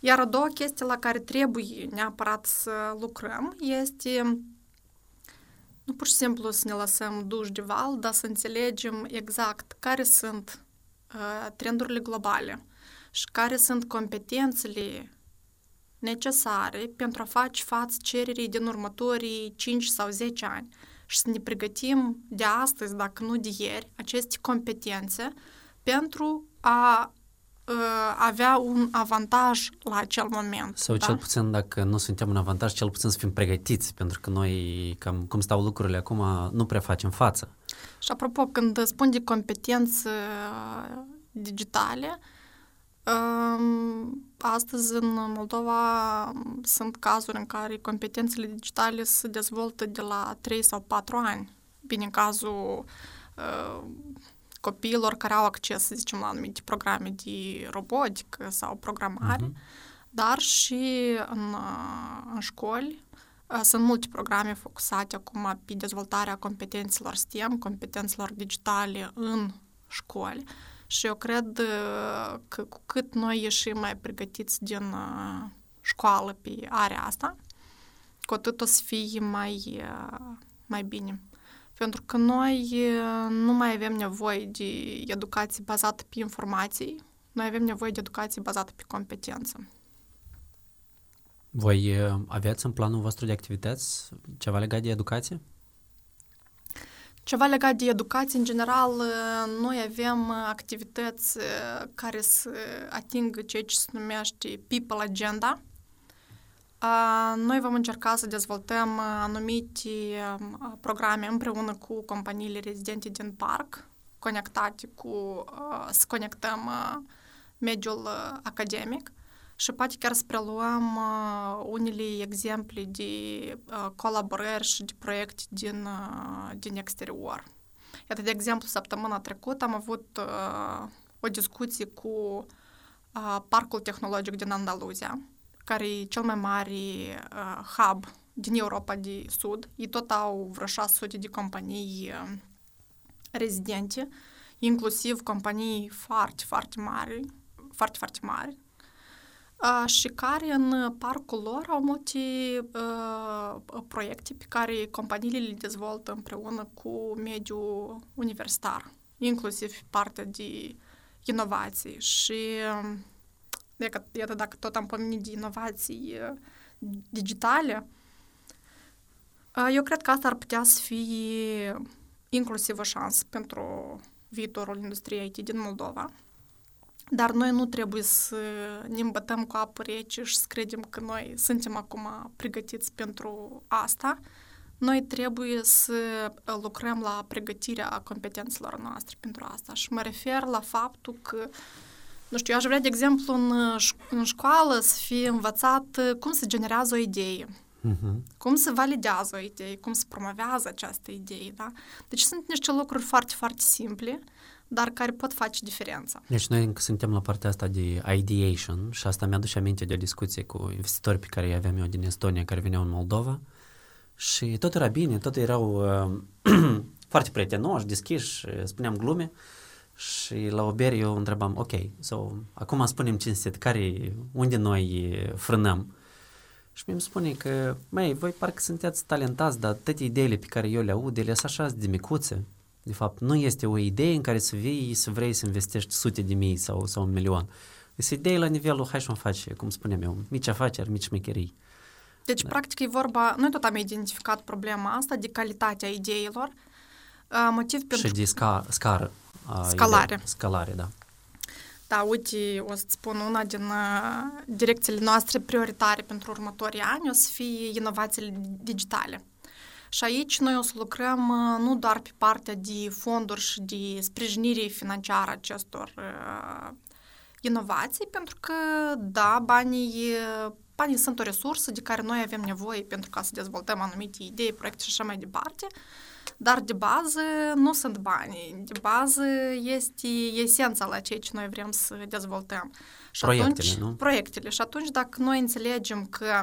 Iar a doua chestie la care trebuie neapărat să lucrăm este nu pur și simplu să ne lăsăm duși de val, dar să înțelegem exact care sunt uh, trendurile globale și care sunt competențele necesare pentru a face față cererii din următorii 5 sau 10 ani și să ne pregătim de astăzi, dacă nu de ieri, aceste competențe pentru a uh, avea un avantaj la acel moment. Sau da? cel puțin, dacă nu suntem un avantaj, cel puțin să fim pregătiți, pentru că noi, cam cum stau lucrurile acum, nu prea facem față. Și apropo, când spun de competențe digitale, uh, Astăzi, în Moldova, sunt cazuri în care competențele digitale se dezvoltă de la 3 sau 4 ani. Bine, în cazul uh, copiilor care au acces, să zicem, la anumite programe de robotică sau programare, uh-huh. dar și în, în școli sunt multe programe focusate acum pe dezvoltarea competențelor STEM, competențelor digitale în școli. Și eu cred uh, că cu cât noi ieșim mai pregătiți din uh, școală pe area asta, cu atât o să fie mai, uh, mai bine. Pentru că noi nu mai avem nevoie de educație bazată pe informații, noi avem nevoie de educație bazată pe competență. Voi aveți în planul vostru de activități ceva legat de educație? Ceva legat de educație, în general, noi avem activități care să atingă ceea ce se numește People Agenda. Noi vom încerca să dezvoltăm anumite programe împreună cu companiile rezidente din parc, conectate cu, să conectăm mediul academic și poate chiar să preluăm uh, unele exemple de uh, colaborări și de proiecte din, uh, din exterior. Iată, de exemplu, săptămâna trecută am avut uh, o discuție cu uh, Parcul Tehnologic din Andaluzia, care e cel mai mare uh, hub din Europa de Sud. Ei tot au vreo 600 de companii uh, rezidente, inclusiv companii foarte, foarte mari, foarte, foarte mari, și care în parcul lor au multe uh, proiecte pe care companiile le dezvoltă împreună cu mediul universitar, inclusiv partea de inovații. Și Iată, iată dacă tot am pomenit de inovații digitale, eu cred că asta ar putea să fie inclusiv o șansă pentru viitorul industriei IT din Moldova. Dar noi nu trebuie să ne îmbătăm cu apă rece și să credem că noi suntem acum pregătiți pentru asta. Noi trebuie să lucrăm la pregătirea competențelor noastre pentru asta. Și mă refer la faptul că, nu știu, eu aș vrea, de exemplu, în, în școală să fie învățat cum se generează o idee Uh-huh. Cum se validează o idee, cum se promovează această idee, da? Deci sunt niște lucruri foarte, foarte simple, dar care pot face diferența. Deci noi încă suntem la partea asta de ideation și asta mi-aduce aminte de o discuție cu investitori pe care îi aveam eu din Estonia, care veneau în Moldova și tot era bine, tot erau uh, *clears throat* foarte prietenoși, deschiși, spuneam glume și la o bere eu întrebam, ok, so, acum spunem cinstit, care, unde noi frânăm? Și mi spune că, mai voi parcă sunteți talentați, dar toate ideile pe care eu le aud, ele sunt așa de micuțe. De fapt, nu este o idee în care să vii să vrei să investești sute de mii sau, sau un milion. Este idee la nivelul, hai să mă face, cum spuneam eu, mici afaceri, mici mecherii. Deci, da. practic, e vorba, noi tot am identificat problema asta de calitatea ideilor, motiv pentru... Și de sca, scară. Scalare. Idei, scalare, da. Da, uite, o să-ți spun una din uh, direcțiile noastre prioritare pentru următorii ani o să fie inovațiile digitale. Și aici noi o să lucrăm uh, nu doar pe partea de fonduri și de sprijinire financiară acestor uh, inovații, pentru că, da, banii, banii sunt o resursă de care noi avem nevoie pentru ca să dezvoltăm anumite idei, proiecte și așa mai departe, dar de bază nu sunt banii. De bază este esența la ceea ce noi vrem să dezvoltăm. Și proiectele, atunci, nu? Proiectele. Și atunci dacă noi înțelegem că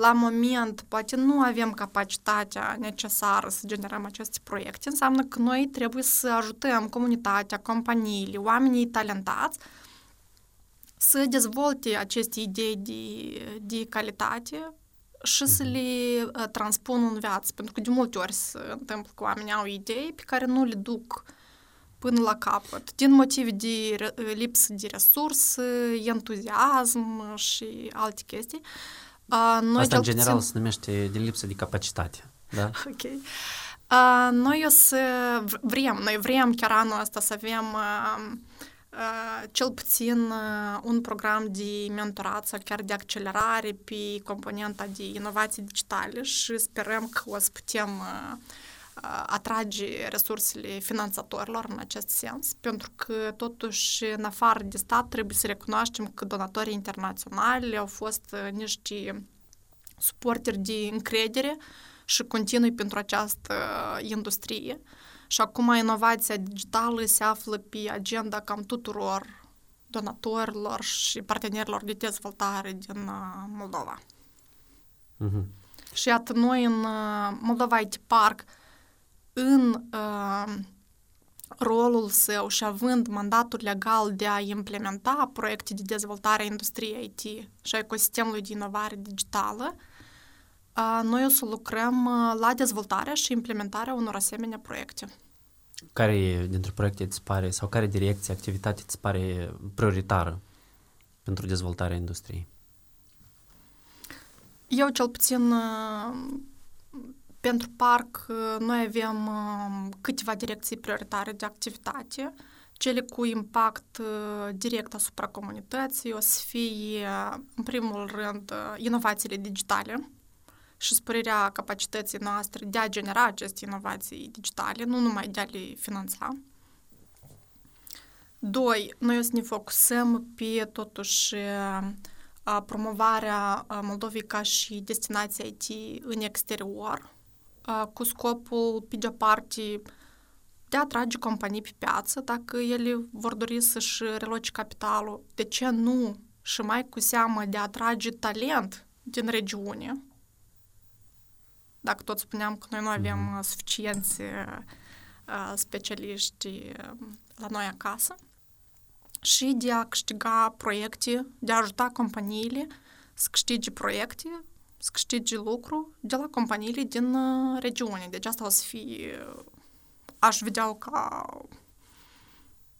la moment poate nu avem capacitatea necesară să generăm aceste proiecte, înseamnă că noi trebuie să ajutăm comunitatea, companiile, oamenii talentați să dezvolte aceste idei de, de calitate și să le uh, transpun în viață. Pentru că de multe ori se întâmplă că oamenii au idei pe care nu le duc până la capăt, din motive de lipsă de resurse, entuziasm și alte chestii. Uh, noi Asta, în general, puțin... se numește de lipsă de capacitate. Da? *laughs* Ok. Uh, noi o să vrem, noi vrem chiar anul ăsta să avem uh, cel puțin un program de mentorat sau chiar de accelerare pe componenta de inovații digitale și sperăm că o să putem atrage resursele finanțatorilor în acest sens, pentru că totuși în afară de stat trebuie să recunoaștem că donatorii internaționali au fost niște suporteri de încredere și continui pentru această industrie. Și acum inovația digitală se află pe agenda cam tuturor donatorilor și partenerilor de dezvoltare din uh, Moldova. Uh-huh. Și iată, noi în uh, Moldova IT Park, în uh, rolul său și având mandatul legal de a implementa proiecte de dezvoltare a industriei IT și a ecosistemului de inovare digitală, noi o să lucrăm la dezvoltarea și implementarea unor asemenea proiecte. Care dintre proiecte îți pare, sau care direcție, activitate îți pare prioritară pentru dezvoltarea industriei? Eu cel puțin pentru parc noi avem câteva direcții prioritare de activitate. Cele cu impact direct asupra comunității o să fie, în primul rând, inovațiile digitale, și sporirea capacității noastre de a genera aceste inovații digitale, nu numai de a le finanța. Doi, noi o să ne focusăm pe, totuși, promovarea Moldovei ca și destinație IT în exterior, cu scopul, pe de-o parte, de a atrage companii pe piață, dacă ele vor dori să-și reloce capitalul, de ce nu? Și mai cu seamă de a atrage talent din regiune, dacă tot spuneam că noi nu avem mm-hmm. suficienți uh, specialiști la noi acasă, și de a câștiga proiecte, de a ajuta companiile să câștige proiecte, să câștige lucru de la companiile din uh, regiune. Deci asta o să fie, aș vedea ca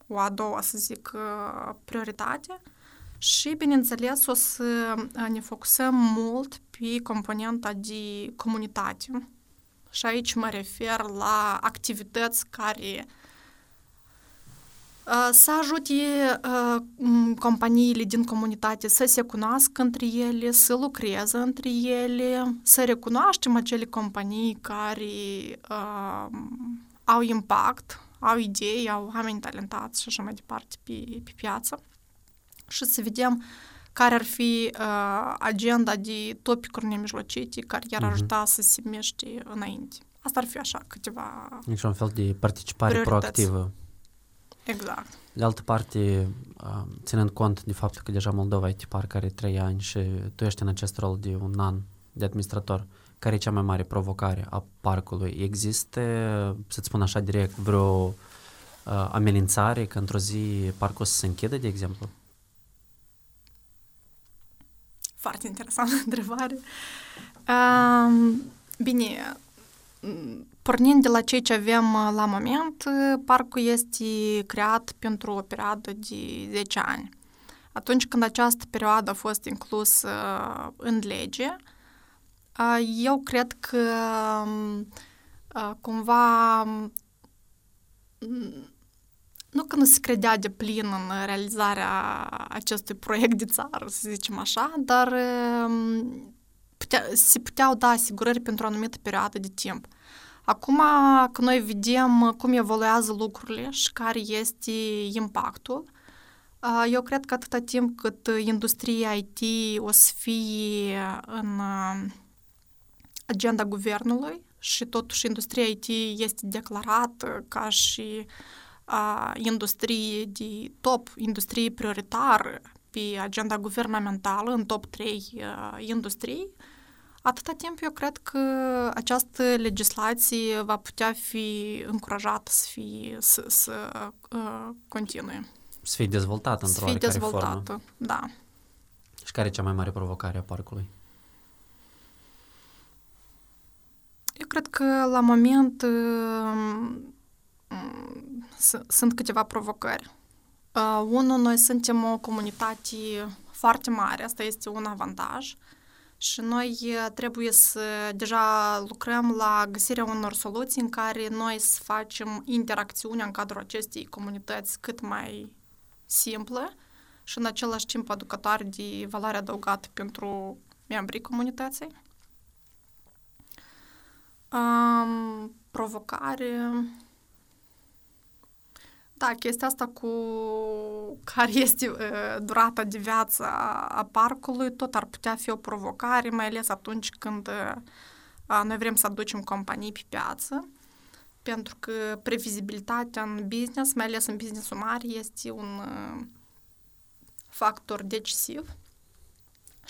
o a doua, să zic, prioritate. Și, bineînțeles, o să ne focusăm mult pe componenta de comunitate. Și aici mă refer la activități care să ajute companiile din comunitate să se cunoască între ele, să lucreze între ele, să recunoaștem acele companii care uh, au impact, au idei, au oameni talentați și așa mai departe pe, pe piață și să vedem care ar fi uh, agenda de topicuri nemijlocite care i-ar uh-huh. ajuta să se miște înainte. Asta ar fi așa câteva Deci un fel de participare proactivă. Exact. De altă parte, ținând cont de faptul că deja Moldova e tipar care are trei ani și tu ești în acest rol de un an de administrator, care e cea mai mare provocare a parcului? Există, să-ți spun așa direct, vreo uh, amenințare că într-o zi parcul să se închidă, de exemplu? Foarte interesantă *laughs* întrebare. Um, bine, pornind de la ceea ce avem uh, la moment, uh, parcul este creat pentru o perioadă de 10 ani. Atunci când această perioadă a fost inclusă uh, în lege, eu cred că um, cumva um, nu că nu se credea de plin în realizarea acestui proiect de țară, să zicem așa, dar um, putea, se puteau da asigurări pentru o anumită perioadă de timp. Acum că noi vedem cum evoluează lucrurile și care este impactul, eu cred că atâta timp cât industria IT o să fie în agenda guvernului și totuși industria IT este declarată ca și industrie de top, industrie prioritară pe agenda guvernamentală, în top 3 industrii, Atâta timp eu cred că această legislație va putea fi încurajată să fie, să, să uh, continue. Să fie dezvoltată într-o Să fie dezvoltată, formă. da. Și care e cea mai mare provocare a parcului? Eu cred că la moment uh, sunt câteva provocări. Uh, unul, noi suntem o comunitate foarte mare, asta este un avantaj. Uh, și noi trebuie să deja lucrăm la găsirea unor soluții în care noi să facem interacțiunea în cadrul acestei comunități cât mai simplă și în același timp aducătoare de valoare adăugată pentru membrii comunității. Um, provocare da, chestia asta cu care este uh, durata de viață a, a parcului tot ar putea fi o provocare, mai ales atunci când uh, noi vrem să aducem companii pe piață, pentru că previzibilitatea în business, mai ales în business mare, este un uh, factor decisiv.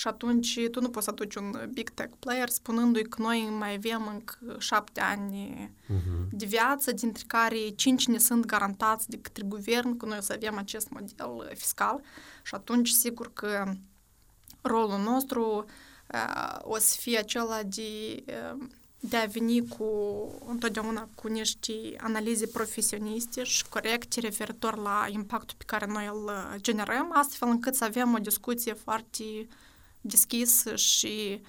Și atunci tu nu poți să aduci un big tech player spunându-i că noi mai avem încă șapte ani uh-huh. de viață, dintre care cinci ne sunt garantați de către guvern că noi o să avem acest model fiscal și atunci sigur că rolul nostru uh, o să fie acela de, uh, de a veni cu întotdeauna cu niște analize profesioniste și corecte referitor la impactul pe care noi îl generăm, astfel încât să avem o discuție foarte deschis și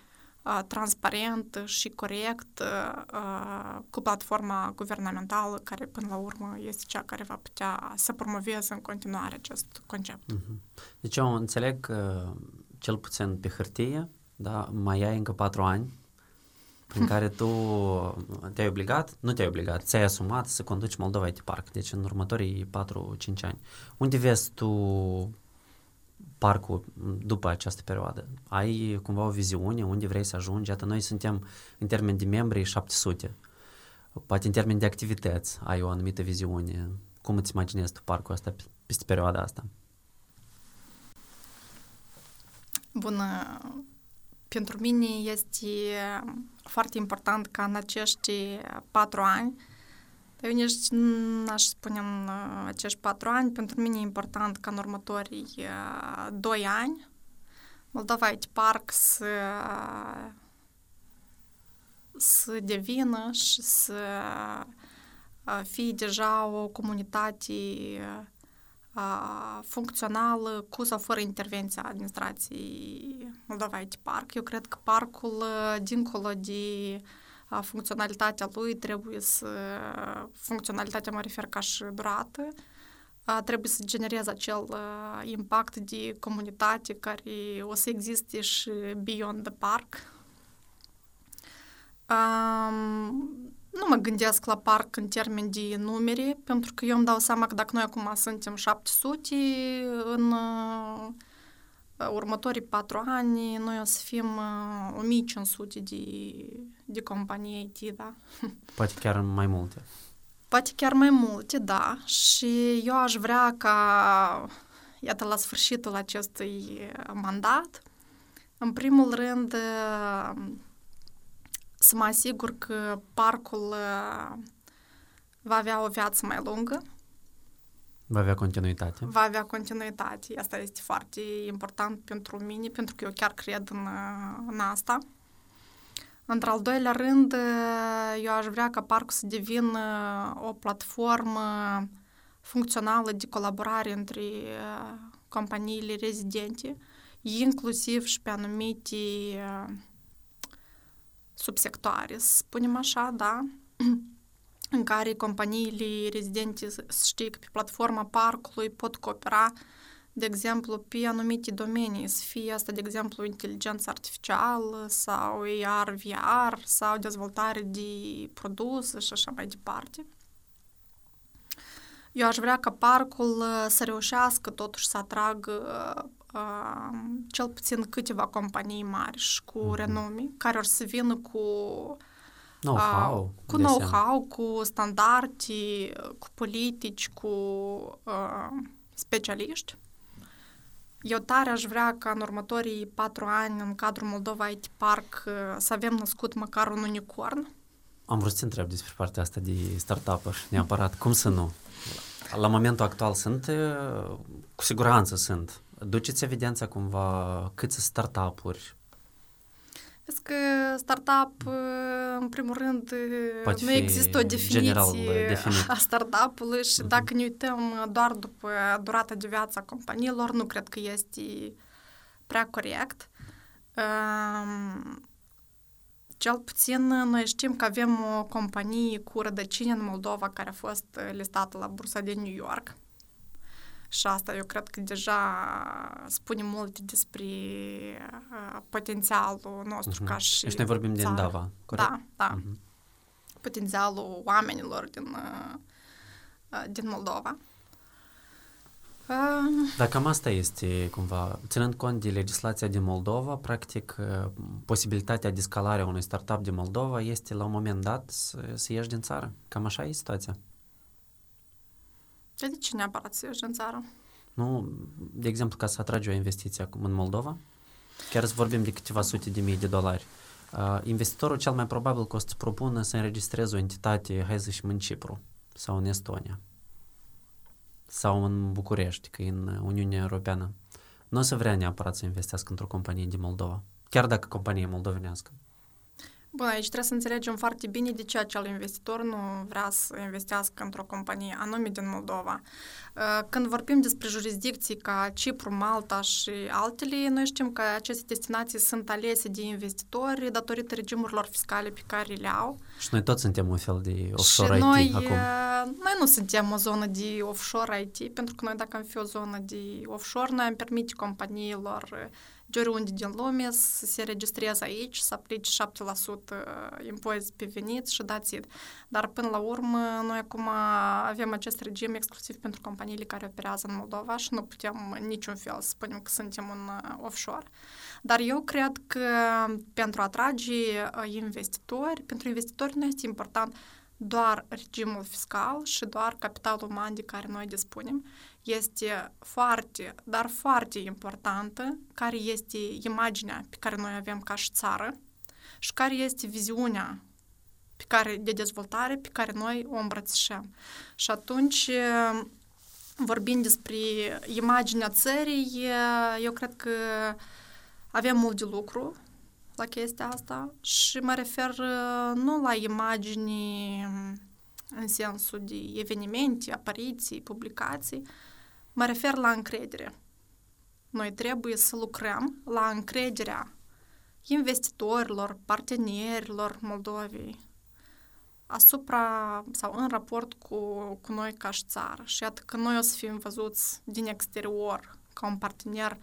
uh, transparent și corect uh, cu platforma guvernamentală care până la urmă este cea care va putea să promoveze în continuare acest concept. Uh-huh. Deci eu înțeleg că cel puțin pe hârtie, da, mai ai încă patru ani prin care tu te-ai obligat, nu te-ai obligat, ți-ai asumat să conduci Moldova IT Park, deci în următorii 4-5 ani. Unde vezi tu parcul după această perioadă? Ai cumva o viziune unde vrei să ajungi? Iată, noi suntem în termen de membri 700. Poate în termen de activități ai o anumită viziune. Cum îți imaginezi tu parcul ăsta peste perioada asta? Bună! Pentru mine este foarte important ca în acești patru ani eu nici n-aș spune în uh, acești patru ani. Pentru mine e important ca în următorii uh, doi ani Moldova IT Park să, să devină și să uh, fie deja o comunitate funcțional cu sau fără intervenția administrației Moldova IT Park. Eu cred că parcul, dincolo de funcționalitatea lui, trebuie să... Funcționalitatea mă refer ca și durată, trebuie să genereze acel impact de comunitate care o să existe și beyond the park. Um, nu mă gândesc la parc în termen de numere, pentru că eu îmi dau seama că dacă noi acum suntem 700, în uh, următorii patru ani noi o să fim uh, 1500 de, de companii IT, da? Poate chiar mai multe. Poate chiar mai multe, da. Și eu aș vrea ca, iată, la sfârșitul acestui mandat, în primul rând, să mă asigur că parcul uh, va avea o viață mai lungă. Va avea continuitate. Va avea continuitate. Asta este foarte important pentru mine, pentru că eu chiar cred în, uh, în asta. Într-al doilea rând, uh, eu aș vrea ca parcul să devină o platformă funcțională de colaborare între companiile rezidente, inclusiv și pe anumite subsectoare, să spunem așa, da? În care companiile rezidente știe că pe platforma parcului pot coopera, de exemplu, pe anumite domenii, să fie asta, de exemplu, inteligență artificială sau AR, VR sau dezvoltare de produse și așa mai departe. Eu aș vrea ca parcul să reușească totuși să atragă cel puțin câteva companii mari și cu mm-hmm. renume, care or să vină cu know-how, uh, cu know-how, cu standarde, cu politici, cu uh, specialiști. Eu tare aș vrea ca în următorii patru ani, în cadrul Moldova IT Park, să avem născut măcar un unicorn. Am vrut să te întreb despre partea asta de startup-uri, neapărat. Cum să nu? La momentul actual sunt, cu siguranță sunt duceți evidența cumva câți startup-uri? Vezi că startup, în primul rând, Poate nu există o definiție a startup-ului și uh-huh. dacă ne uităm doar după durata de viață a companiilor, nu cred că este prea corect. Cel puțin noi știm că avem o companie cu rădăcini în Moldova care a fost listată la bursa de New York. Și asta eu cred că deja spune multe despre uh, potențialul nostru uh-huh. ca și Deci noi vorbim țară. din Dava, corect? Da, da. Uh-huh. Potențialul oamenilor din, uh, din Moldova. Uh, Dar cam asta este cumva, ținând cont de legislația din Moldova, practic posibilitatea de scalare a unui startup din Moldova este la un moment dat să, să ieși din țară. Cam așa e situația. De ce neapărat să ieși în țară? Nu, de exemplu, ca să atragi o investiție acum în Moldova, chiar să vorbim de câteva sute de mii de dolari, uh, investitorul cel mai probabil că o să propună să înregistreze o entitate, hai să zicem, în Cipru sau în Estonia sau în București, că e în Uniunea Europeană. Nu o să vrea neapărat să investească într-o companie din Moldova, chiar dacă compania e moldovenească. Bun, aici trebuie să înțelegem foarte bine de ce acel investitor nu vrea să investească într-o companie anume din Moldova. Uh, când vorbim despre jurisdicții ca Cipru, Malta și altele, noi știm că aceste destinații sunt alese de investitori datorită regimurilor fiscale pe care le au. Și noi toți suntem un fel de offshore și IT noi, acum. Uh, noi nu suntem o zonă de offshore IT, pentru că noi dacă am fi o zonă de offshore, noi am permite companiilor de oriunde din lume să se registreze aici, să aplice 7% impozit pe venit și dați Dar până la urmă, noi acum avem acest regim exclusiv pentru companiile care operează în Moldova și nu putem niciun fel să spunem că suntem un offshore. Dar eu cred că pentru a atrage investitori, pentru investitori nu este important doar regimul fiscal și doar capitalul uman de care noi dispunem, este foarte, dar foarte importantă, care este imaginea pe care noi avem ca și țară și care este viziunea pe care, de dezvoltare pe care noi o îmbrățișăm. Și atunci, vorbind despre imaginea țării, eu cred că avem mult de lucru la chestia asta și mă refer nu la imagini în sensul de evenimente, apariții, publicații, Mă refer la încredere. Noi trebuie să lucrăm la încrederea investitorilor, partenerilor Moldovei asupra sau în raport cu, cu noi ca și țară. Și iată că noi o să fim văzuți din exterior ca un partener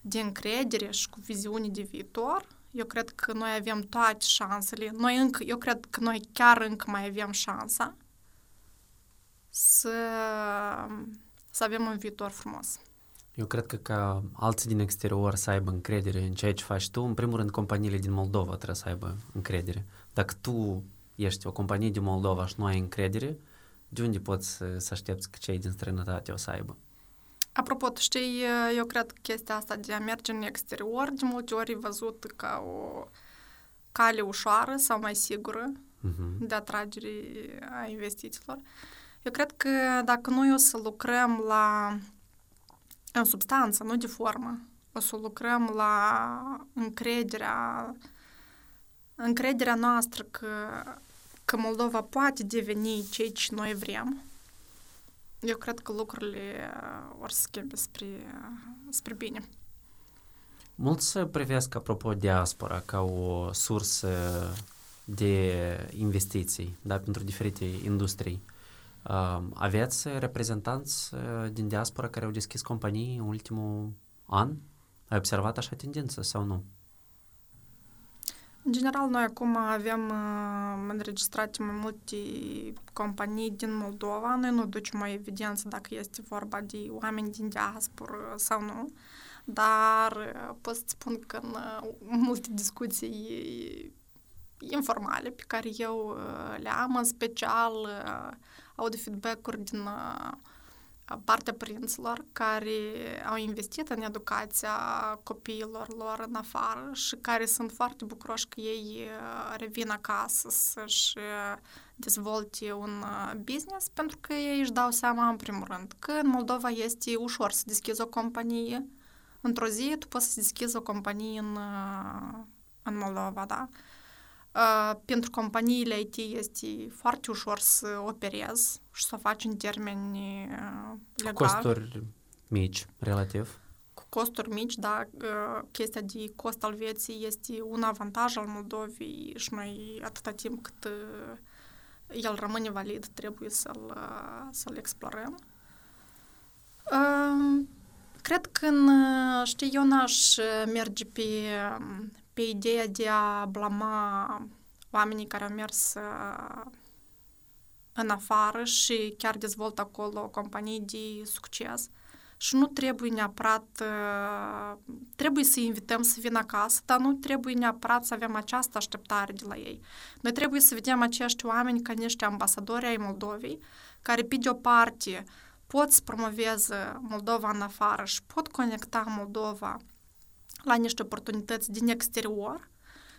de încredere și cu viziuni de viitor, eu cred că noi avem toate șansele. Noi încă, eu cred că noi chiar încă mai avem șansa să, să avem un viitor frumos. Eu cred că ca alții din exterior să aibă încredere în ceea ce faci tu, în primul rând companiile din Moldova trebuie să aibă încredere. Dacă tu ești o companie din Moldova și nu ai încredere, de unde poți să, să aștepți că cei din străinătate o să aibă? Apropo, tu știi, eu cred că chestia asta de a merge în exterior, de multe ori e văzut ca o cale ușoară sau mai sigură uh-huh. de atragere a investițiilor. Eu cred că dacă noi o să lucrăm la în substanță, nu de formă, o să lucrăm la încrederea încrederea noastră că, că Moldova poate deveni ceea ce noi vrem, eu cred că lucrurile or să schimbe spre, spre bine. Mulți privesc, apropo, diaspora ca o sursă de investiții da, pentru diferite industrii. Aveți reprezentanți din diaspora care au deschis companii în ultimul an? Ai observat așa tendință sau nu? În general, noi acum avem uh, înregistrate mai multe companii din Moldova. Noi nu ducem o evidență dacă este vorba de oameni din diaspora sau nu, dar uh, pot să spun că în uh, multe discuții informale pe care eu uh, le am, în special uh, aud feedback-uri din uh, partea părinților care au investit în educația copiilor lor în afară și care sunt foarte bucuroși că ei uh, revin acasă să-și uh, dezvolte un uh, business pentru că ei își dau seama în primul rând că în Moldova este ușor să deschizi o companie într-o zi tu poți să deschizi o companie în, în Moldova, da? Pentru companiile IT este foarte ușor să operezi și să o faci în termeni legali. Cu costuri mici, relativ. Cu costuri mici, da, chestia de cost al vieții este un avantaj al Moldovei și noi atâta timp cât el rămâne valid, trebuie să-l, să-l explorăm. Cred că, în, știi, eu n-aș merge pe pe ideea de a blama oamenii care au mers uh, în afară și chiar dezvoltă acolo companii de succes. Și nu trebuie neapărat, uh, trebuie să invităm să vină acasă, dar nu trebuie neapărat să avem această așteptare de la ei. Noi trebuie să vedem acești oameni ca niște ambasadori ai Moldovei, care pe de o parte pot să promoveze Moldova în afară și pot conecta Moldova la niște oportunități din exterior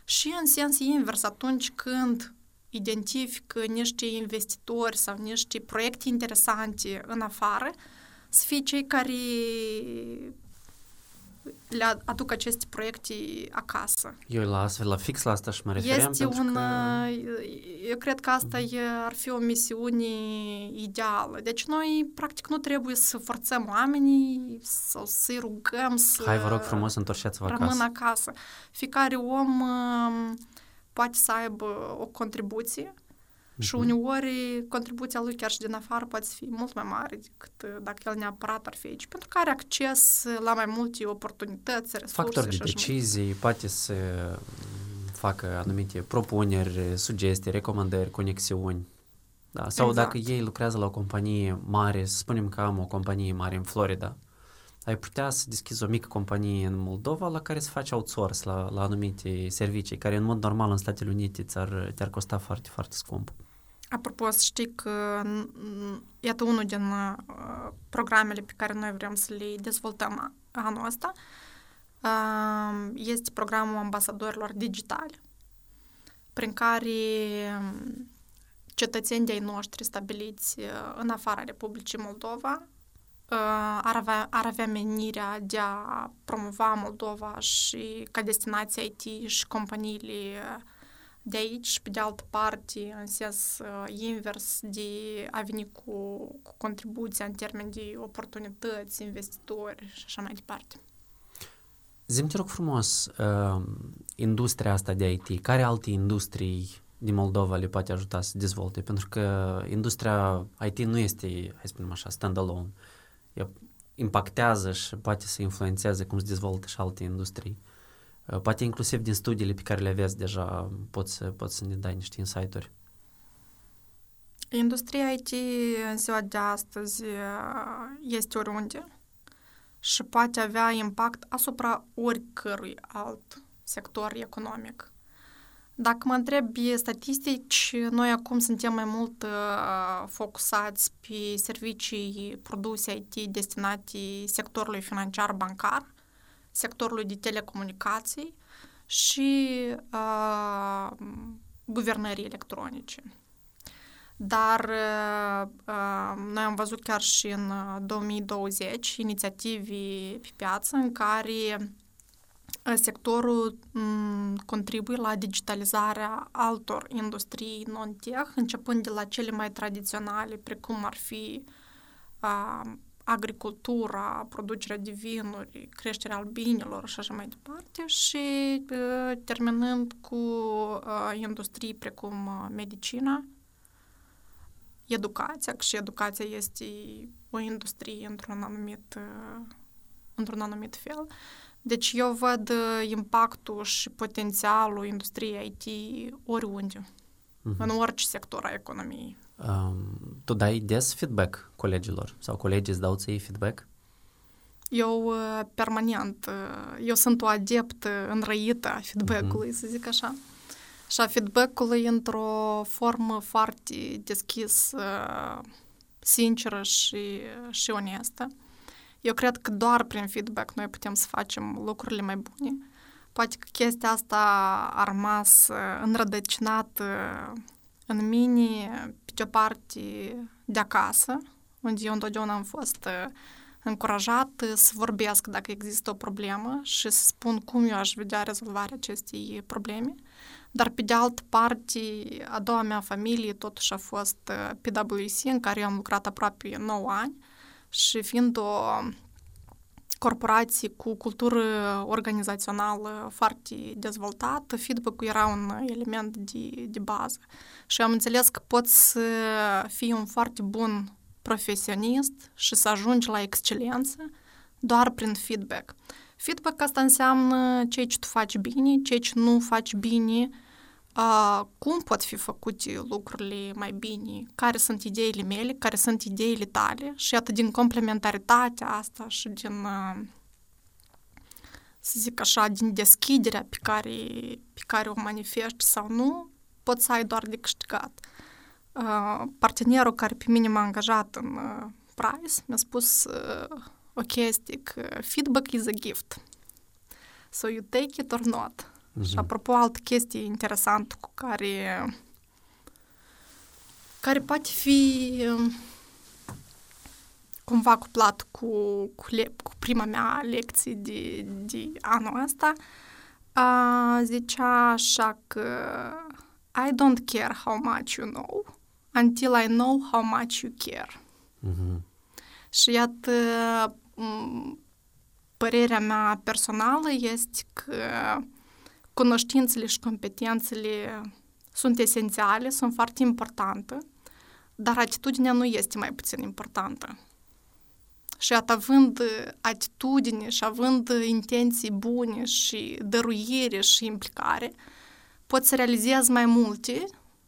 și în sens invers atunci când identifică niște investitori sau niște proiecte interesante în afară, să fie cei care le aduc aceste proiecte acasă. Eu la astfel, la fix la asta și mă refeream Este un, că... eu cred că asta mm-hmm. ar fi o misiune ideală. Deci noi, practic, nu trebuie să forțăm oamenii sau să-i rugăm să Hai, vă rog frumos, întorceți-vă acasă. acasă. Fiecare om uh, poate să aibă o contribuție și mhm. uneori contribuția lui chiar și din afară poate fi mult mai mare decât uh, dacă el neapărat ar fi aici, pentru că are acces la mai multe oportunități, resurse Factor de decizii, poate să facă anumite propuneri, sugestii, recomandări, conexiuni. Da? Sau exact. dacă ei lucrează la o companie mare, să spunem că am o companie mare în Florida, ai putea să deschizi o mică companie în Moldova la care să faci outsource la, la anumite servicii, care în mod normal în Statele Unite ți-ar, te-ar costa foarte, foarte scump. Apropo, să știi că iată unul din uh, programele pe care noi vrem să le dezvoltăm anul ăsta uh, este programul ambasadorilor digitali, prin care um, cetățeni de-ai noștri stabiliți uh, în afara Republicii Moldova ar avea, ar avea menirea de a promova Moldova și ca destinație IT și companiile de aici și pe de altă parte, în sens uh, invers, de a veni cu, cu contribuția în termen de oportunități, investitori și așa mai departe. Zim, te rog frumos, uh, industria asta de IT, care alte industrii din Moldova le poate ajuta să dezvolte? Pentru că industria IT nu este, hai să spunem așa, standalone. Ea impactează și poate să influențeze cum se dezvoltă și alte industrii. Uh, poate inclusiv din studiile pe care le aveți deja poți să, poți să ne dai niște insight-uri. Industria IT în ziua de astăzi uh, este oriunde și poate avea impact asupra oricărui alt sector economic. Dacă mă întreb statistici, noi acum suntem mai mult uh, focusați pe servicii produse IT destinate sectorului financiar bancar, sectorului de telecomunicații și uh, guvernării electronice. Dar uh, uh noi am văzut chiar și în 2020 inițiative pe piață în care sectorul contribuie la digitalizarea altor industrii non-tech, începând de la cele mai tradiționale, precum ar fi agricultura, producerea de vinuri, creșterea albinilor și așa mai departe și terminând cu industrii precum medicina, educația, că și educația este o industrie într-un anumit, într-un anumit fel. Deci eu văd impactul și potențialul industriei IT oriunde, uh-huh. în orice sector a economiei. Um, tu dai des feedback colegilor sau colegii îți dau ție feedback? Eu permanent, eu sunt o adept înrăită a feedback-ului, uh-huh. să zic așa. Și a feedback-ului într-o formă foarte deschis, sinceră și, și onestă. Eu cred că doar prin feedback noi putem să facem lucrurile mai bune. Poate că chestia asta a rămas înrădăcinată în mine, pe de-o parte, de acasă, unde eu întotdeauna am fost încurajat să vorbesc dacă există o problemă și să spun cum eu aș vedea rezolvarea acestei probleme. Dar pe de altă parte, a doua mea familie totuși a fost PwC, în care eu am lucrat aproape 9 ani și fiind o corporație cu cultură organizațională foarte dezvoltată, feedback-ul era un element de, de bază. Și am înțeles că poți să fii un foarte bun profesionist și să ajungi la excelență doar prin feedback. Feedback asta înseamnă ceea ce tu faci bine, ceea ce nu faci bine, uh, cum pot fi făcute lucrurile mai bine, care sunt ideile mele, care sunt ideile tale și atât din complementaritatea asta și din, uh, să zic așa, din deschiderea pe care, pe care o manifesti sau nu, poți să ai doar de câștigat. Uh, partenerul care pe mine m-a angajat în uh, Price mi-a spus uh, o chestie că feedback is a gift. So you take it or not. Uh-huh. Și apropo, altă chestie interesantă cu care care poate fi um, cumva cuplat cu, cu, le, cu prima mea lecție de, de anul ăsta, a, zicea așa că I don't care how much you know until I know how much you care. Uh-huh. Și iată, părerea mea personală este că cunoștințele și competențele sunt esențiale, sunt foarte importante, dar atitudinea nu este mai puțin importantă. Și având atitudine și având intenții bune și dăruire și implicare, poți să realizezi mai multe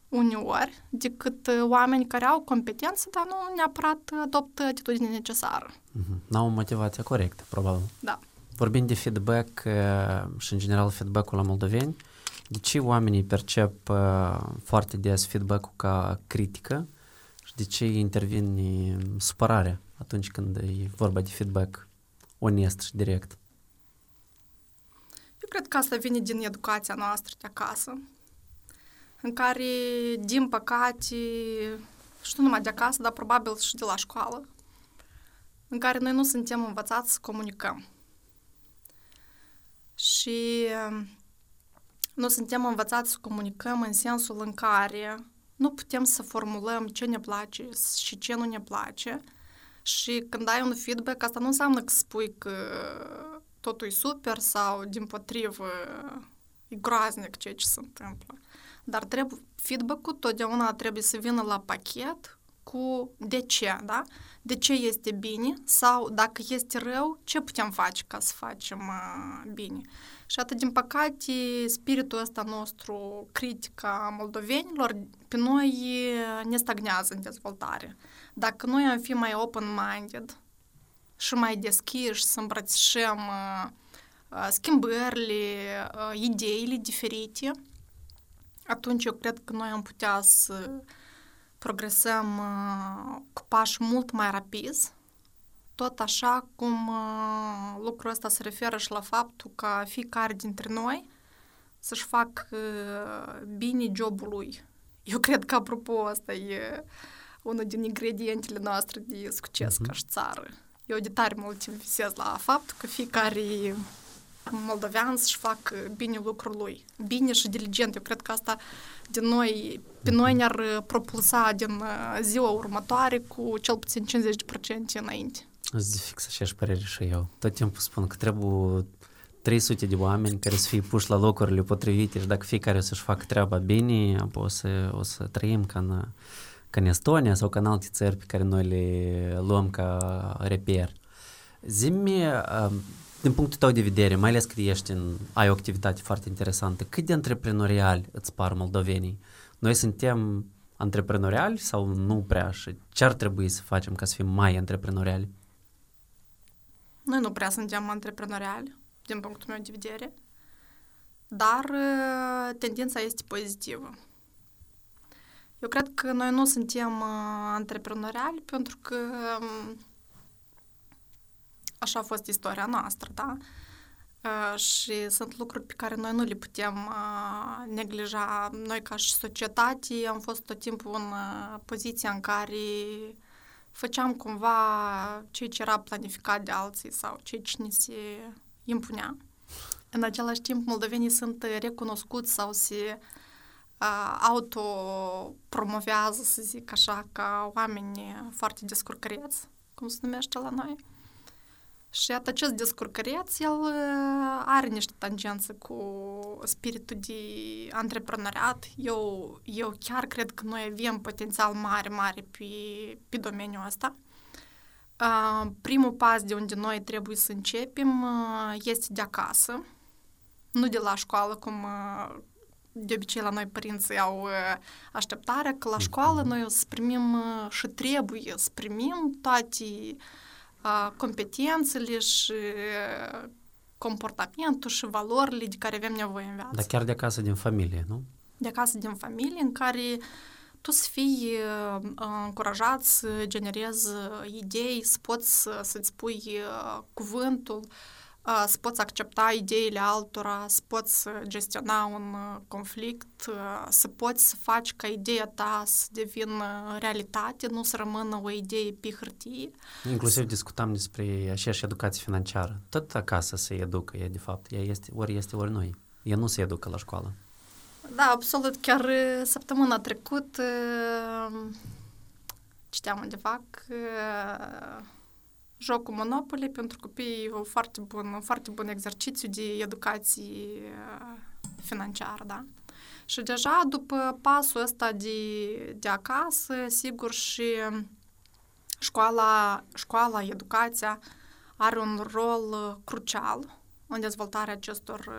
uneori decât oameni care au competență, dar nu neapărat adoptă atitudinea necesară. Mm-hmm. N-au motivația corectă, probabil. Da. Vorbind de feedback și, în general, feedback-ul la moldoveni, de ce oamenii percep foarte des feedback-ul ca critică și de ce intervine supărarea atunci când e vorba de feedback onest și direct? Eu cred că asta vine din educația noastră de acasă, în care, din păcate, și nu numai de acasă, dar probabil și de la școală, în care noi nu suntem învățați să comunicăm. Și um, nu suntem învățați să comunicăm în sensul în care nu putem să formulăm ce ne place și ce nu ne place. Și când ai un feedback, asta nu înseamnă că spui că totul e super sau, din potrivă, e groaznic ceea ce se întâmplă. Dar trebuie, feedback-ul totdeauna trebuie să vină la pachet cu de ce, da? De ce este bine sau dacă este rău, ce putem face ca să facem uh, bine. Și atât, din păcate, spiritul ăsta nostru critic a moldovenilor pe noi ne stagnează în dezvoltare. Dacă noi am fi mai open-minded și mai deschiși să îmbrățișăm uh, schimbările, uh, ideile diferite, atunci eu cred că noi am putea să progresăm uh, cu pași mult mai rapizi, tot așa cum uh, lucrul ăsta se referă și la faptul că fiecare dintre noi să-și facă uh, bine jobul lui. Eu cred că, apropo, asta e unul din ingredientele noastre de succes uh-huh. ca și țară. Eu de tare mult visez la faptul că fiecare moldovean să-și facă bine lucrul lui. Bine și diligent. Eu cred că asta din noi, pe noi ne-ar propulsa din ziua următoare cu cel puțin 50% înainte. Îți fix așa părere și eu. Tot timpul spun că trebuie 300 de oameni care să fie puși la locurile potrivite și dacă fiecare o să-și facă treaba bine, apoi o să, o să trăim ca în, ca în Estonia sau ca în alte țări pe care noi le luăm ca reper. Zimi, din punctul tău de vedere, mai ales că ești în, ai o activitate foarte interesantă, cât de antreprenorial îți par moldovenii? Noi suntem antreprenoriali sau nu prea și ce ar trebui să facem ca să fim mai antreprenoriali? Noi nu prea suntem antreprenoriali, din punctul meu de vedere, dar uh, tendința este pozitivă. Eu cred că noi nu suntem uh, antreprenoriali pentru că um, așa a fost istoria noastră, da? Uh, și sunt lucruri pe care noi nu le putem uh, neglija. Noi ca și societate am fost tot timpul în uh, poziția în care făceam cumva ce ce era planificat de alții sau ce ce ni se impunea. În același timp, moldovenii sunt recunoscuți sau se uh, autopromovează, să zic așa, ca oameni foarte descurcăreți, cum se numește la noi. Și acest descurcăreț, el are niște tangențe cu spiritul de antreprenoriat. Eu, eu chiar cred că noi avem potențial mare, mare pe, pe domeniul ăsta. Uh, primul pas de unde noi trebuie să începem uh, este de acasă, nu de la școală, cum uh, de obicei la noi părinții au așteptarea că la școală noi o să primim și trebuie să primim toate competențele și comportamentul și valorile de care avem nevoie în viață. Dar chiar de acasă din familie, nu? De acasă din familie, în care tu să fii încurajat să generezi idei, să poți să-ți spui cuvântul, uh, să poți accepta ideile altora, să poți gestiona un conflict, să poți să faci ca ideea ta să devină realitate, nu să rămână o idee pe hârtie. Inclusiv discutam despre aceeași educație financiară. Tot acasă se educă, e de fapt. Ea este, ori este, ori nu Ea nu se educă la școală. Da, absolut. Chiar săptămâna trecută citeam undeva că jocul Monopoly pentru copii e un foarte bun, un foarte bun exercițiu de educație financiară, da? Și deja după pasul ăsta de, de acasă, sigur și școala, școala, educația are un rol crucial în dezvoltarea acestor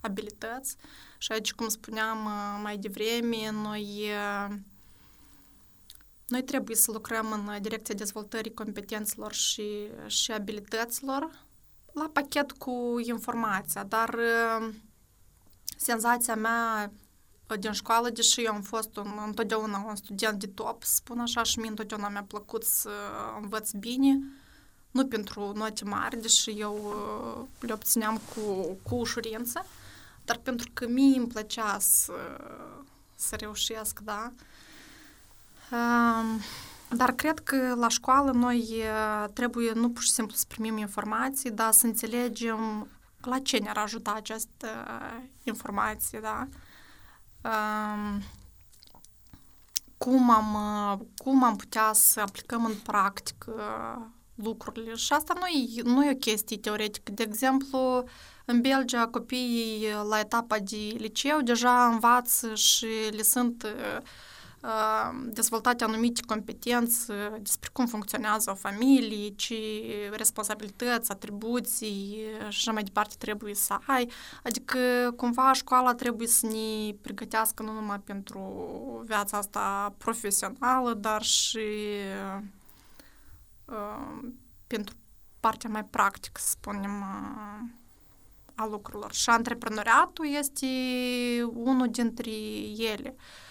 abilități. Și aici, cum spuneam mai devreme, noi noi trebuie să lucrăm în direcția dezvoltării competențelor și, și abilităților la pachet cu informația, dar uh, senzația mea uh, din școală, deși eu am fost un, întotdeauna un student de top, spun așa, și mie întotdeauna mi-a plăcut să învăț bine, nu pentru note mari, deși eu uh, le obțineam cu, cu ușurință, dar pentru că mie îmi plăcea să, să reușesc, da, dar cred că la școală noi trebuie nu pur și simplu să primim informații, dar să înțelegem la ce ne-ar ajuta această informație, da? Um, cum am, cum am putea să aplicăm în practică lucrurile. Și asta nu e, nu e o chestie teoretică. De exemplu, în Belgia copiii la etapa de liceu deja învață și le sunt dezvoltate anumite competențe despre cum funcționează o familie, ce responsabilități, atribuții și așa mai departe trebuie să ai. Adică cumva școala trebuie să ne pregătească nu numai pentru viața asta profesională, dar și uh, pentru partea mai practică, să spunem, uh, a lucrurilor. Și antreprenoriatul este unul dintre ele. Uh,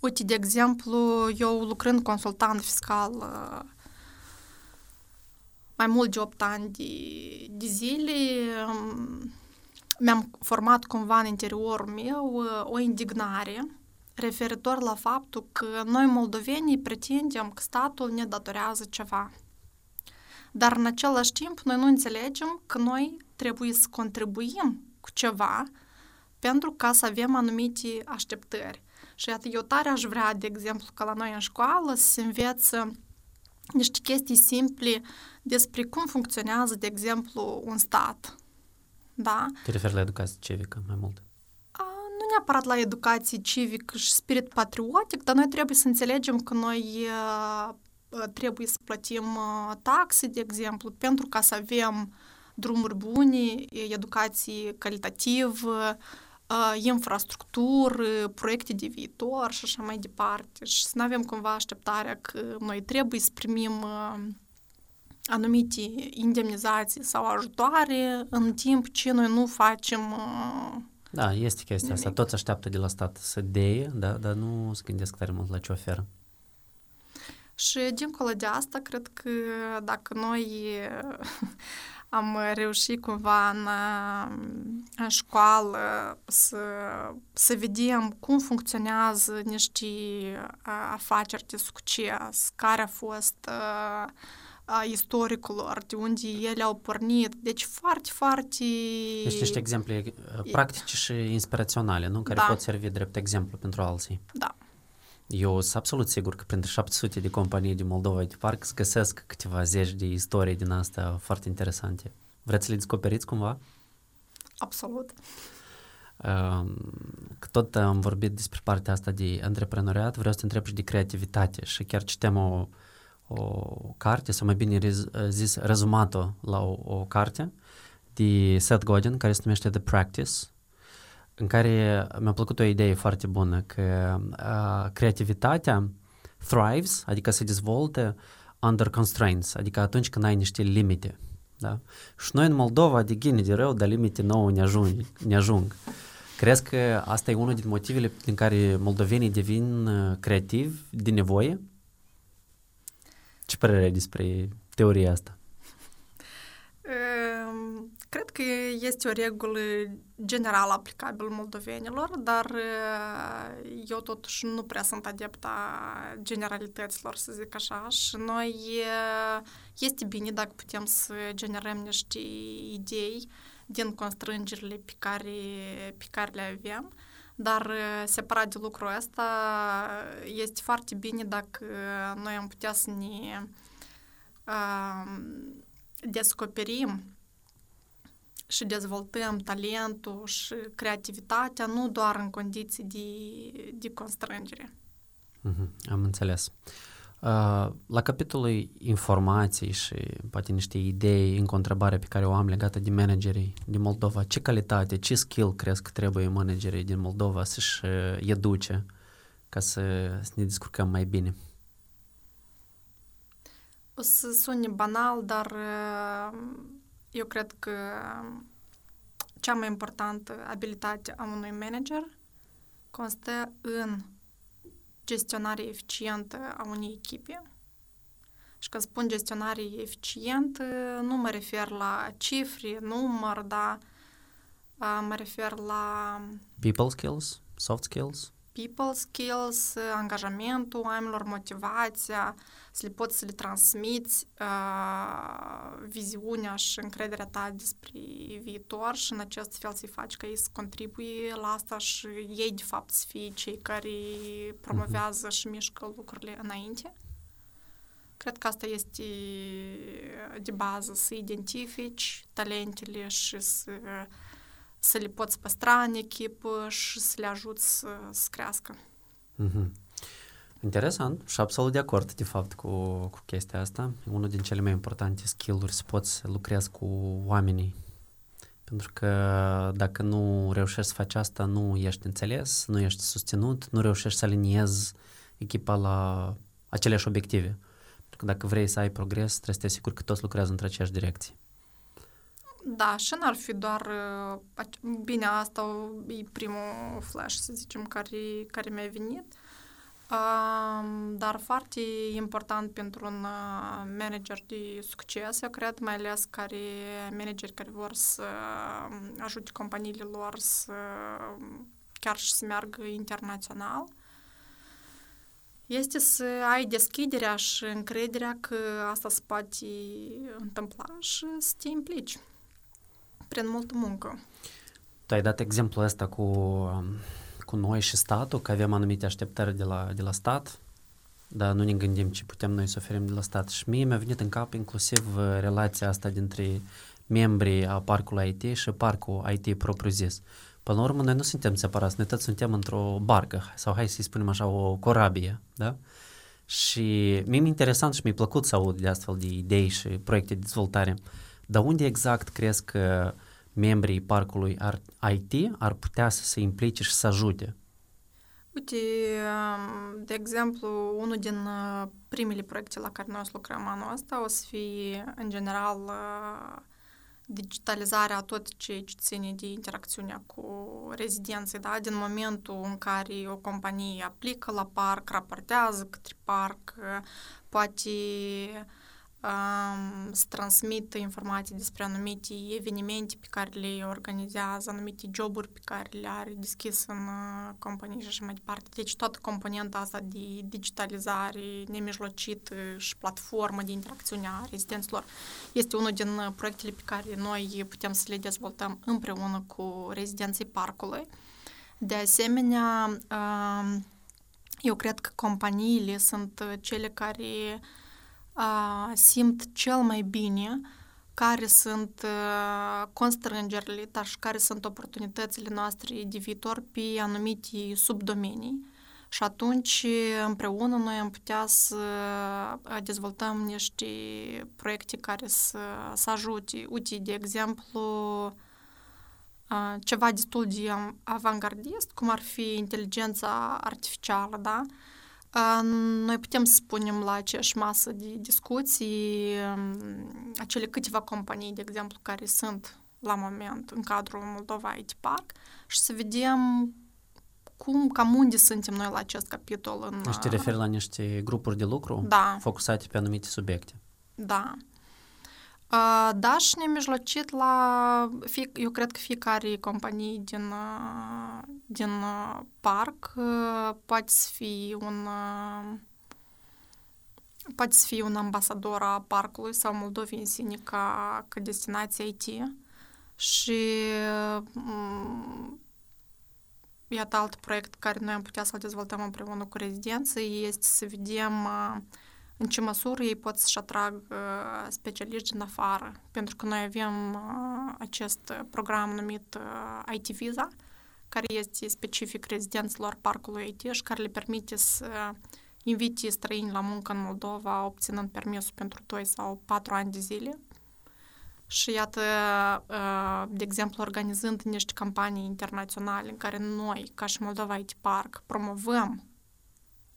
uite, de exemplu, eu lucrând consultant fiscal uh, mai mult de 8 ani de, de zile, um, mi-am format cumva în interiorul meu uh, o indignare referitor la faptul că noi moldovenii pretindem că statul ne datorează ceva. Dar în același timp noi nu înțelegem că noi trebuie să contribuim cu ceva pentru ca să avem anumite așteptări. Și iată, eu tare aș vrea, de exemplu, ca la noi în școală să se învețe niște chestii simple despre cum funcționează, de exemplu, un stat. Da? Te referi la educație civică mai mult? neapărat la educație civică și spirit patriotic, dar noi trebuie să înțelegem că noi trebuie să plătim taxe, de exemplu, pentru ca să avem drumuri bune, educație calitativă, infrastructură, proiecte de viitor și așa mai departe. Și să nu avem cumva așteptarea că noi trebuie să primim anumite indemnizații sau ajutoare în timp ce noi nu facem da, este chestia asta. Toți așteaptă de la stat să deie, da, dar nu se gândesc tare mult la ce oferă. Și dincolo de asta, cred că dacă noi am reușit cumva în, în școală să, să vedem cum funcționează niște afaceri de succes, care a fost uh, a istoricului, de unde ele au pornit. Deci foarte, foarte... Deci niște exemple practice și inspiraționale, nu? Care da. pot servi drept exemplu pentru alții. Da. Eu sunt absolut sigur că printre 700 de companii din Moldova de parc să găsesc câteva zeci de istorii din astea foarte interesante. Vreți să le descoperiți cumva? Absolut. Că tot am vorbit despre partea asta de antreprenoriat, vreau să te întreb și de creativitate și chiar citem o, o carte, sau mai bine zis, rezumat-o la o, o carte de Seth Godin, care se numește The Practice, în care mi-a plăcut o idee foarte bună, că uh, creativitatea thrives, adică se dezvoltă under constraints, adică atunci când ai niște limite. Da? Și noi în Moldova, de ghine de rău, dar limite nouă ne ajung. Ne ajung. Crezi că asta e unul din motivele din care moldovenii devin creativi de nevoie? Ce părere ai despre teoria asta? Ehm, cred că este o regulă generală aplicabilă moldovenilor, dar eu totuși nu prea sunt adepta generalităților, să zic așa, și noi este bine dacă putem să generăm niște idei din constrângerile pe care, pe care le avem, dar separat de lucrul ăsta este foarte bine dacă noi am putea să ne uh, descoperim și dezvoltăm talentul și creativitatea nu doar în condiții de, de constrângere. Mm-hmm, am înțeles. Uh, la capitolul informații și poate niște idei, încă o întrebare pe care o am legată de managerii din Moldova. Ce calitate, ce skill crezi că trebuie managerii din Moldova să-și educe ca să, să ne descurcăm mai bine? O să sune banal, dar eu cred că cea mai importantă abilitate a unui manager constă în gestionare eficientă a unei echipe. Și când spun gestionare eficientă, nu mă refer la cifre, număr, dar mă refer la... People skills, soft skills, people skills, angajamentul oamenilor, motivația, să le poți să le transmiți uh, viziunea și încrederea ta despre viitor și în acest fel să-i faci ca ei să contribuie la asta și ei de fapt să fie cei care promovează și mișcă lucrurile înainte. Cred că asta este de bază, să identifici talentele și să, să le poți păstra în echipă și să le ajuți să, să crească. Mm-hmm. Interesant și absolut de acord, de fapt, cu, cu chestia asta. Unul din cele mai importante skill-uri să poți lucrezi cu oamenii. Pentru că dacă nu reușești să faci asta, nu ești înțeles, nu ești susținut, nu reușești să aliniezi echipa la aceleași obiective. Pentru că dacă vrei să ai progres, trebuie să te asiguri că toți lucrează într aceeași direcție. Da, și n-ar fi doar... Bine, asta e primul flash, să zicem, care, care mi-a venit. Uh, dar foarte important pentru un manager de succes, eu cred, mai ales care manageri care vor să ajute companiile lor să chiar și să meargă internațional, este să ai deschiderea și încrederea că asta se poate întâmpla și să te implici prin multă muncă. Tu ai dat exemplul ăsta cu cu noi și statul, că avem anumite așteptări de la, de la stat, dar nu ne gândim ce putem noi să oferim de la stat. Și mie mi-a venit în cap inclusiv uh, relația asta dintre membrii a parcului IT și parcul IT propriu-zis. Până la urmă, noi nu suntem separați, noi toți suntem într-o barcă, sau hai să-i spunem așa, o corabie, da? Și mi-e interesant și mi-e plăcut să aud de astfel de idei și proiecte de dezvoltare. Dar unde exact crezi că membrii parcului IT ar putea să se implice și să ajute? Uite, de exemplu, unul din uh, primele proiecte la care noi o să lucrăm anul ăsta o să fie, în general, uh, digitalizarea tot ce ține de interacțiunea cu rezidenții, da? din momentul în care o companie aplică la parc, raportează către parc, poate um, să transmită informații despre anumite evenimente pe care le organizează, anumite joburi pe care le are deschis în uh, companie și așa mai departe. Deci toată componenta asta de digitalizare nemijlocită și platformă de interacțiune a rezidenților este unul din uh, proiectele pe care noi putem să le dezvoltăm împreună cu rezidenții parcului. De asemenea, um, eu cred că companiile sunt uh, cele care uh, simt cel mai bine care sunt uh, constrângerile, dar și care sunt oportunitățile noastre de viitor pe anumite subdomenii. Și atunci, împreună, noi am putea să dezvoltăm niște proiecte care să, să ajute. Uite, de exemplu, ceva destul de avangardist, cum ar fi inteligența artificială, da? Noi putem să spunem la aceeași masă de discuții acele câteva companii, de exemplu, care sunt la moment în cadrul Moldova IT Park și să vedem cum, cam unde suntem noi la acest capitol. În, deci te referi la niște grupuri de lucru da. focusate pe anumite subiecte. Da. Da, și ne mijlocit la, eu cred că fiecare companie din, din parc poate să fie un poate să fie un ambasador a parcului sau Moldovei în sine ca, ca destinație IT și iată alt proiect care noi am putea să-l dezvoltăm împreună cu rezidenții este să vedem uh, în ce măsură ei pot să-și atrag specialiști din afară. Pentru că noi avem acest program numit IT Visa, care este specific rezidenților parcului IT și care le permite să invite străini la muncă în Moldova, obținând permisul pentru 2 sau 4 ani de zile. Și iată, de exemplu, organizând niște campanii internaționale în care noi, ca și Moldova IT Park, promovăm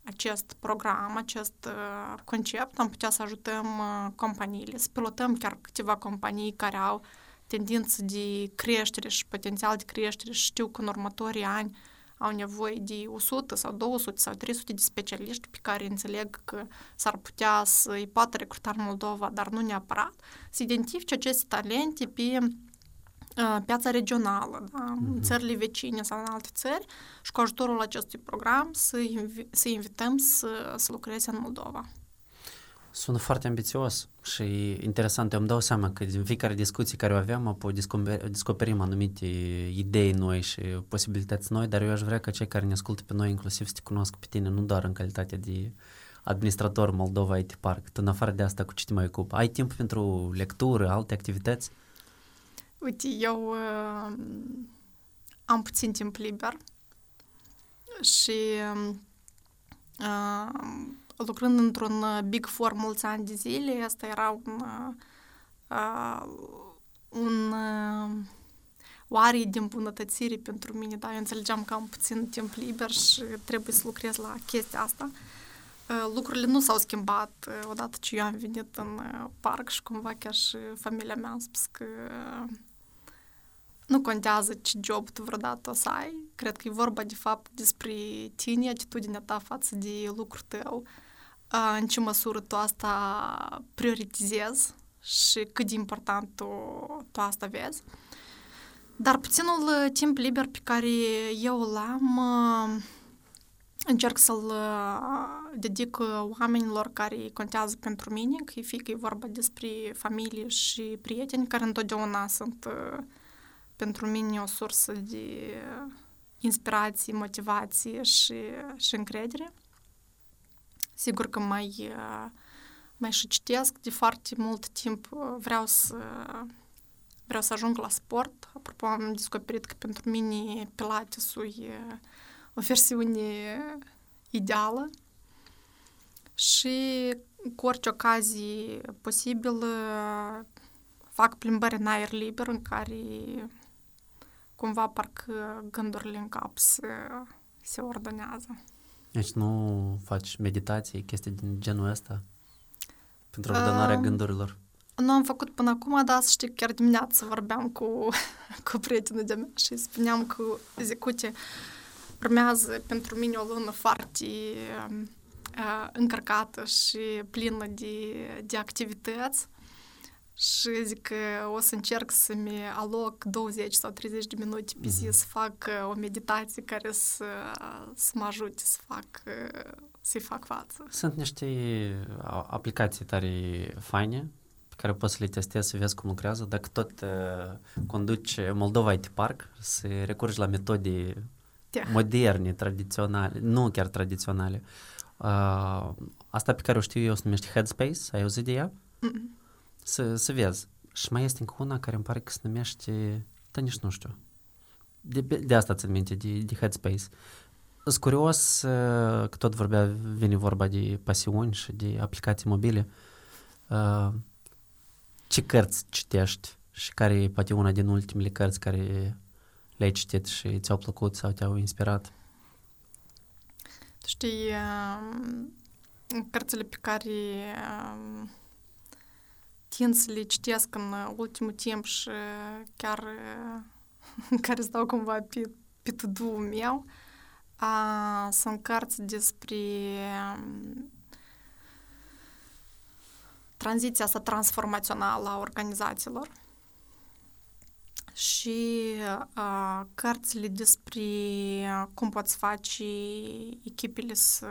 acest program, acest uh, concept, am putea să ajutăm uh, companiile, să pilotăm chiar câteva companii care au tendință de creștere și potențial de creștere și știu că în următorii ani au nevoie de 100 sau 200 sau 300 de specialiști pe care înțeleg că s-ar putea să îi poată recruta în Moldova, dar nu neapărat, să identifice aceste talente pe piața regională, da? uh-huh. în țările vecine sau în alte țări și cu ajutorul acestui program să, invi- să invităm să, să lucreze în Moldova. Sună foarte ambițios și interesant. Eu îmi dau seama că din fiecare discuție care o aveam, apoi descoperim anumite idei noi și posibilități noi, dar eu aș vrea ca cei care ne ascultă pe noi inclusiv să te cunosc pe tine, nu doar în calitate de administrator Moldova IT Park. Tu în afară de asta cu ce te mai ocupi? Ai timp pentru lectură, alte activități? Uite, eu uh, am puțin timp liber și uh, lucrând într-un uh, Big Four mulți ani de zile, asta era un, uh, uh un uh, oare de îmbunătățire pentru mine, da, eu înțelegeam că am puțin timp liber și trebuie să lucrez la chestia asta. Uh, lucrurile nu s-au schimbat odată ce eu am venit în parc și cumva chiar și familia mea a spus că nu contează ce job tu vreodată o să ai. Cred că e vorba de fapt despre tine, atitudinea ta față de lucrul tău, în ce măsură tu asta prioritizezi și cât de important tu, tu asta vezi. Dar puținul timp liber pe care eu îl am, încerc să-l dedic oamenilor care contează pentru mine, că fie că e vorba despre familie și prieteni, care întotdeauna sunt pentru mine o sursă de inspirație, motivație și, și încredere. Sigur că mai, mai și citesc de foarte mult timp. Vreau să, vreau să ajung la sport. Apropo, am descoperit că pentru mine Pilatesul e o versiune ideală și cu orice ocazie posibilă fac plimbări în aer liber în care cumva parcă gândurile în cap se, se ordonează. Deci nu faci meditație, chestii din genul ăsta? Pentru ordonarea uh, gândurilor? Nu am făcut până acum, dar să știi, chiar dimineața vorbeam cu, *laughs* cu prietenul de mea și spuneam că, zic, uite, urmează pentru mine o lună foarte uh, încărcată și plină de, de activități și zic că o să încerc să-mi aloc 20 sau 30 de minute pe zi mm-hmm. să fac o meditație care să, să mă ajute să fac, să-i fac față. Sunt niște aplicații tare faine pe care poți să le testezi să vezi cum lucrează. Dacă tot uh, conduci Moldova IT Park, să recurgi la metode Te. moderne, tradiționale, nu chiar tradiționale. Uh, asta pe care o știu eu se numește Headspace, ai auzit de ea? Mm-mm să, să vezi. Și mai este încă una care îmi pare că se numește, dar nici nu știu. De, de asta țin minte, de, de Headspace. Sunt curios că tot vorbea, vine vorba de pasiuni și de aplicații mobile. Ce cărți citești și care e poate una din ultimele cărți care le-ai citit și ți-au plăcut sau te-au inspirat? Știi, cărțile pe care tind să le citesc în ultimul timp și chiar care stau cumva pe, pe to meu, a, sunt cărți despre tranziția asta transformațională a organizațiilor și a, cărțile despre cum poți face echipele să,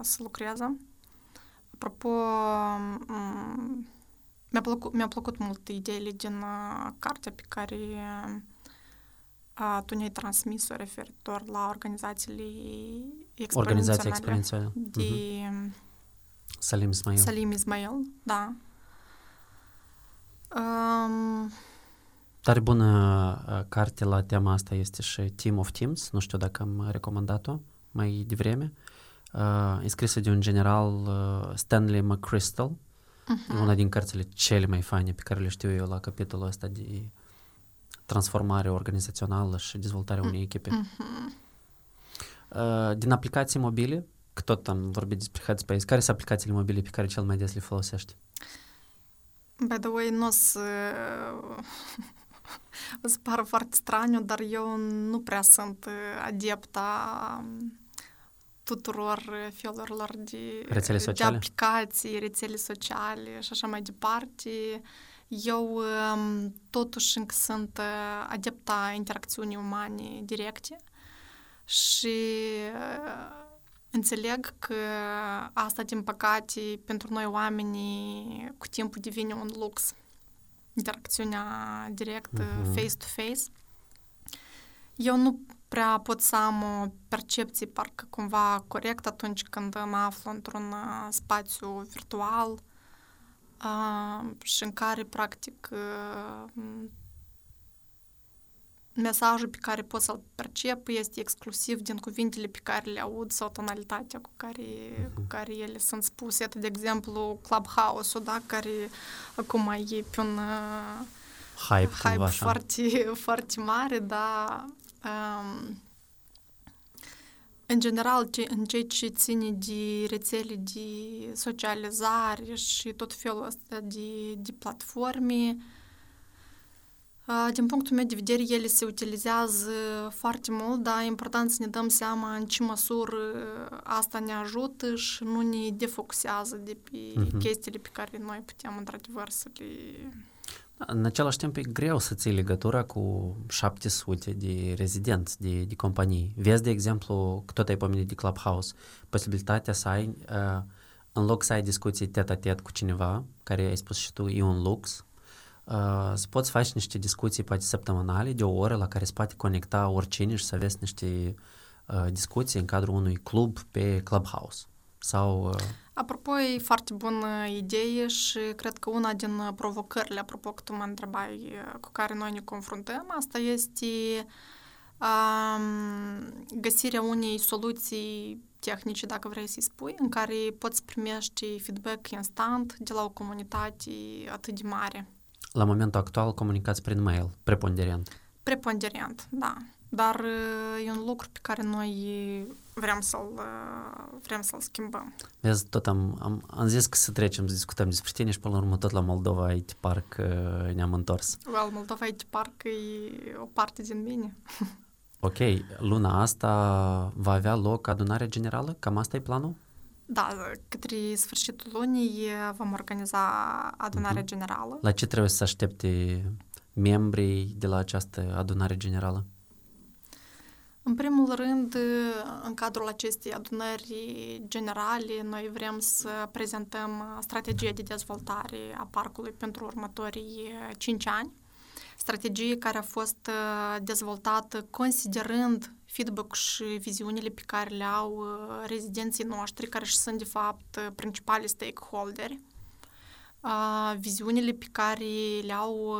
să lucreze. Apropo, mi-a plăcut, mi-a plăcut mult ideile din uh, cartea pe care uh, tu ne-ai transmis-o referitor la organizațiile Organizația experiențiale. De uh-huh. Salim Ismail. Salim Ismail, da. Um, Tare bună uh, carte la tema asta este și Team of Teams, nu știu dacă am recomandat-o mai devreme. Uh, e scrisă de un general uh, Stanley McChrystal, Uh-huh. Una din cărțile cele mai faine pe care le știu eu la capitolul ăsta de transformare organizațională și dezvoltarea unei echipe. Uh-huh. Uh, din aplicații mobile, că tot am vorbit despre Headspace, care sunt aplicațiile mobile pe care cel mai des le folosești? By the way, nu o să... *laughs* o să pară foarte straniu, dar eu nu prea sunt adepta tuturor felurilor de, rețele sociale? de aplicații, rețele sociale și așa mai departe. Eu um, totuși încă sunt uh, adepta interacțiunii umane directe și uh, înțeleg că asta, din păcate, pentru noi oamenii cu timpul devine un lux. Interacțiunea directă, uh-huh. face-to-face. Eu nu prea pot să am o percepție parcă cumva corect atunci când mă aflu într-un uh, spațiu virtual uh, și în care, practic, uh, mesajul pe care pot să-l percep este exclusiv din cuvintele pe care le aud sau tonalitatea cu care, uh-huh. cu care ele sunt spuse. Iată, de exemplu, Clubhouse-ul, da, care acum e pe un hype, hype foarte, *laughs* foarte mare, dar um, în general, ce, în ceea ce ține de rețele de socializare și tot felul ăsta de, de platforme, din punctul meu de vedere, ele se utilizează foarte mult, dar e important să ne dăm seama în ce măsură asta ne ajută și nu ne defocusează de pe uh-huh. chestiile pe care noi putem într-adevăr să le în același timp e greu să ții legătura cu 700 de rezidenți, de, de companii. Vezi, de exemplu, că tot ai pomenit de Clubhouse, posibilitatea să ai, uh, în loc să ai discuții tet-a-tet cu cineva, care ai spus și tu, e un lux, uh, să poți face niște discuții poate săptămânale de o oră la care se poate conecta oricine și să aveți niște uh, discuții în cadrul unui club pe Clubhouse. Sau uh, Apropo, e foarte bună idee și cred că una din provocările, apropo că tu mă întrebai, cu care noi ne confruntăm, asta este um, găsirea unei soluții tehnice, dacă vrei să-i spui, în care poți primești feedback instant de la o comunitate atât de mare. La momentul actual comunicați prin mail, preponderent. Preponderent, da. Dar e un lucru pe care noi vrem să-l, vrem să-l schimbăm. Vezi, tot am, am, am zis că să trecem să discutăm despre tine și până la urmă tot la Moldova IT Park ne-am întors. Well, Moldova IT Park e o parte din mine. *laughs* ok, luna asta va avea loc adunarea generală? Cam asta e planul? Da, către sfârșitul lunii vom organiza adunarea uh-huh. generală. La ce trebuie să aștepte membrii de la această adunare generală? În primul rând, în cadrul acestei adunări generale, noi vrem să prezentăm strategia de dezvoltare a parcului pentru următorii 5 ani. Strategie care a fost dezvoltată considerând feedback și viziunile pe care le au rezidenții noștri, care și sunt, de fapt, principalii stakeholderi viziunile pe care le-au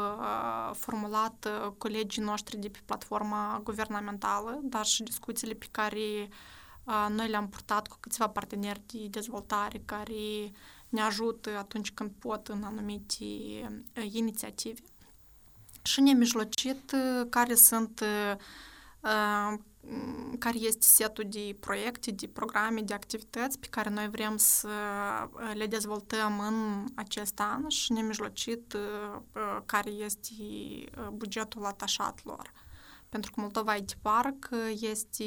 formulat colegii noștri de pe platforma guvernamentală, dar și discuțiile pe care noi le-am purtat cu câțiva parteneri de dezvoltare care ne ajută atunci când pot în anumite inițiative. Și ne-am mijlocit care sunt care este setul de proiecte, de programe, de activități pe care noi vrem să le dezvoltăm în acest an și nemijlocit care este bugetul atașat lor. Pentru că Moldova IT Park este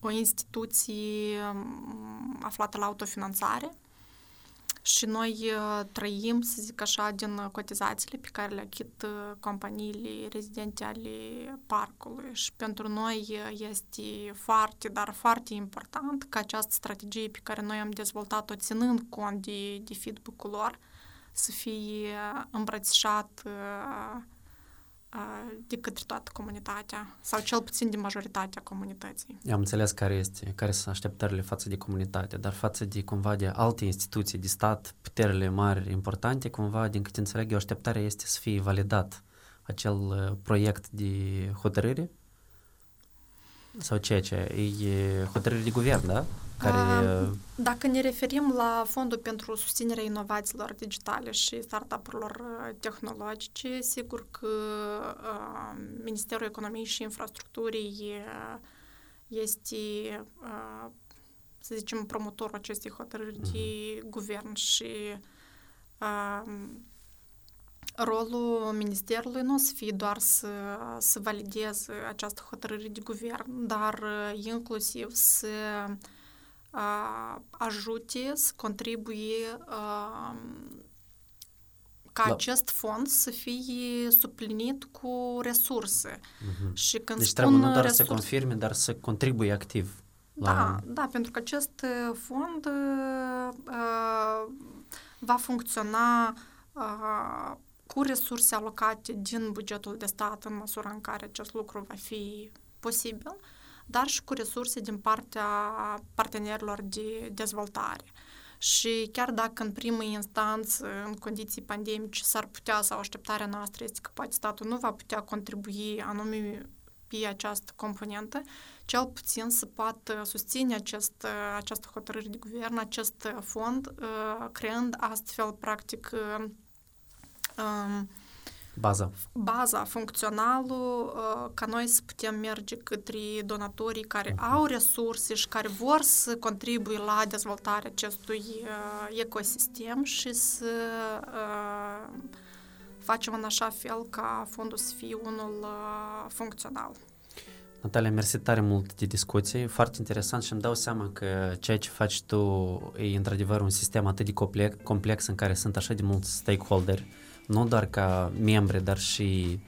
o instituție aflată la autofinanțare și noi uh, trăim, să zic așa, din cotizațiile pe care le achit uh, companiile rezidente ale parcului și pentru noi uh, este foarte, dar foarte important ca această strategie pe care noi am dezvoltat-o ținând cont de, de feedback-ul lor să fie îmbrățișat de către toată comunitatea sau cel puțin de majoritatea comunității. Eu am înțeles care, este, care sunt așteptările față de comunitate, dar față de cumva de alte instituții de stat, puterile mari importante, cumva, din câte înțeleg eu, așteptarea este să fie validat acel uh, proiect de hotărâre sau ceea ce e hotărâre de guvern, da? Care... Dacă ne referim la Fondul pentru susținerea inovațiilor digitale și startup-urilor tehnologice, sigur că Ministerul Economiei și Infrastructurii este, să zicem, promotorul acestei hotărâri uh-huh. de guvern și rolul Ministerului nu o să fie doar să, să valideze această hotărâre de guvern, dar inclusiv să ajute să contribuie ca da. acest fond să fie suplinit cu resurse. Uh-huh. Și când deci trebuie nu doar resurse, să confirme, dar să contribuie activ. La... Da, da, pentru că acest fond uh, va funcționa uh, cu resurse alocate din bugetul de stat în măsura în care acest lucru va fi posibil, dar și cu resurse din partea partenerilor de dezvoltare. Și chiar dacă în primă instanță, în condiții pandemice, s-ar putea sau așteptarea noastră este că poate statul nu va putea contribui anume pe această componentă, cel puțin să poată susține acest, această hotărâre de guvern, acest fond, uh, creând astfel, practic, uh, um, baza. Baza, funcționalul, uh, ca noi să putem merge către donatorii care uh-huh. au resurse și care vor să contribuie la dezvoltarea acestui ecosistem și să facem în așa fel ca fondul să fie unul funcțional. Natalia, mersi tare mult de discuție, foarte interesant și îmi dau seama că ceea ce faci tu e într-adevăr un sistem atât de complex, complex în care sunt așa de mulți stakeholderi, nu doar ca membri, dar și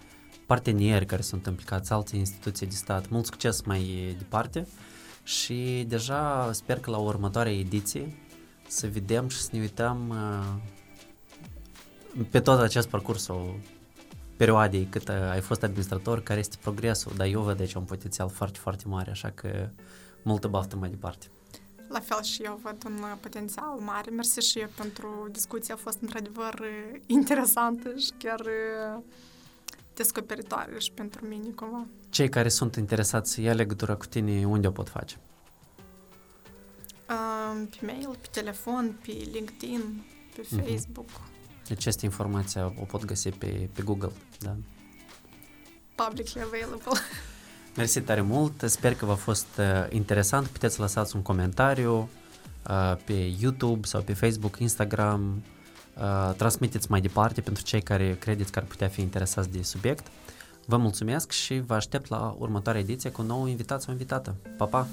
parteneri care sunt implicați, alte instituții de stat. Mult succes mai departe și deja sper că la următoarea ediție să vedem și să ne uităm uh, pe tot acest parcurs perioadei cât ai fost administrator, care este progresul, dar eu văd aici un potențial foarte, foarte mare, așa că multă baftă mai departe. La fel și eu văd un potențial mare. Mersi și eu pentru discuție, a fost într-adevăr interesantă și chiar descoperitoare și pentru mine cumva. Cei care sunt interesați să ia legătura cu tine, unde o pot face? pe mail, pe telefon, pe LinkedIn, pe mhm. Facebook. Uh-huh. Această informație o pot găsi pe, pe Google, da? Publicly available. *laughs* Mersi tare mult, sper că v-a fost uh, interesant. Puteți lăsați un comentariu uh, pe YouTube sau pe Facebook, Instagram. Uh, transmiteți mai departe pentru cei care credeți că ar putea fi interesați de subiect. Vă mulțumesc și vă aștept la următoarea ediție cu un nou invitat sau invitată. Pa, pa!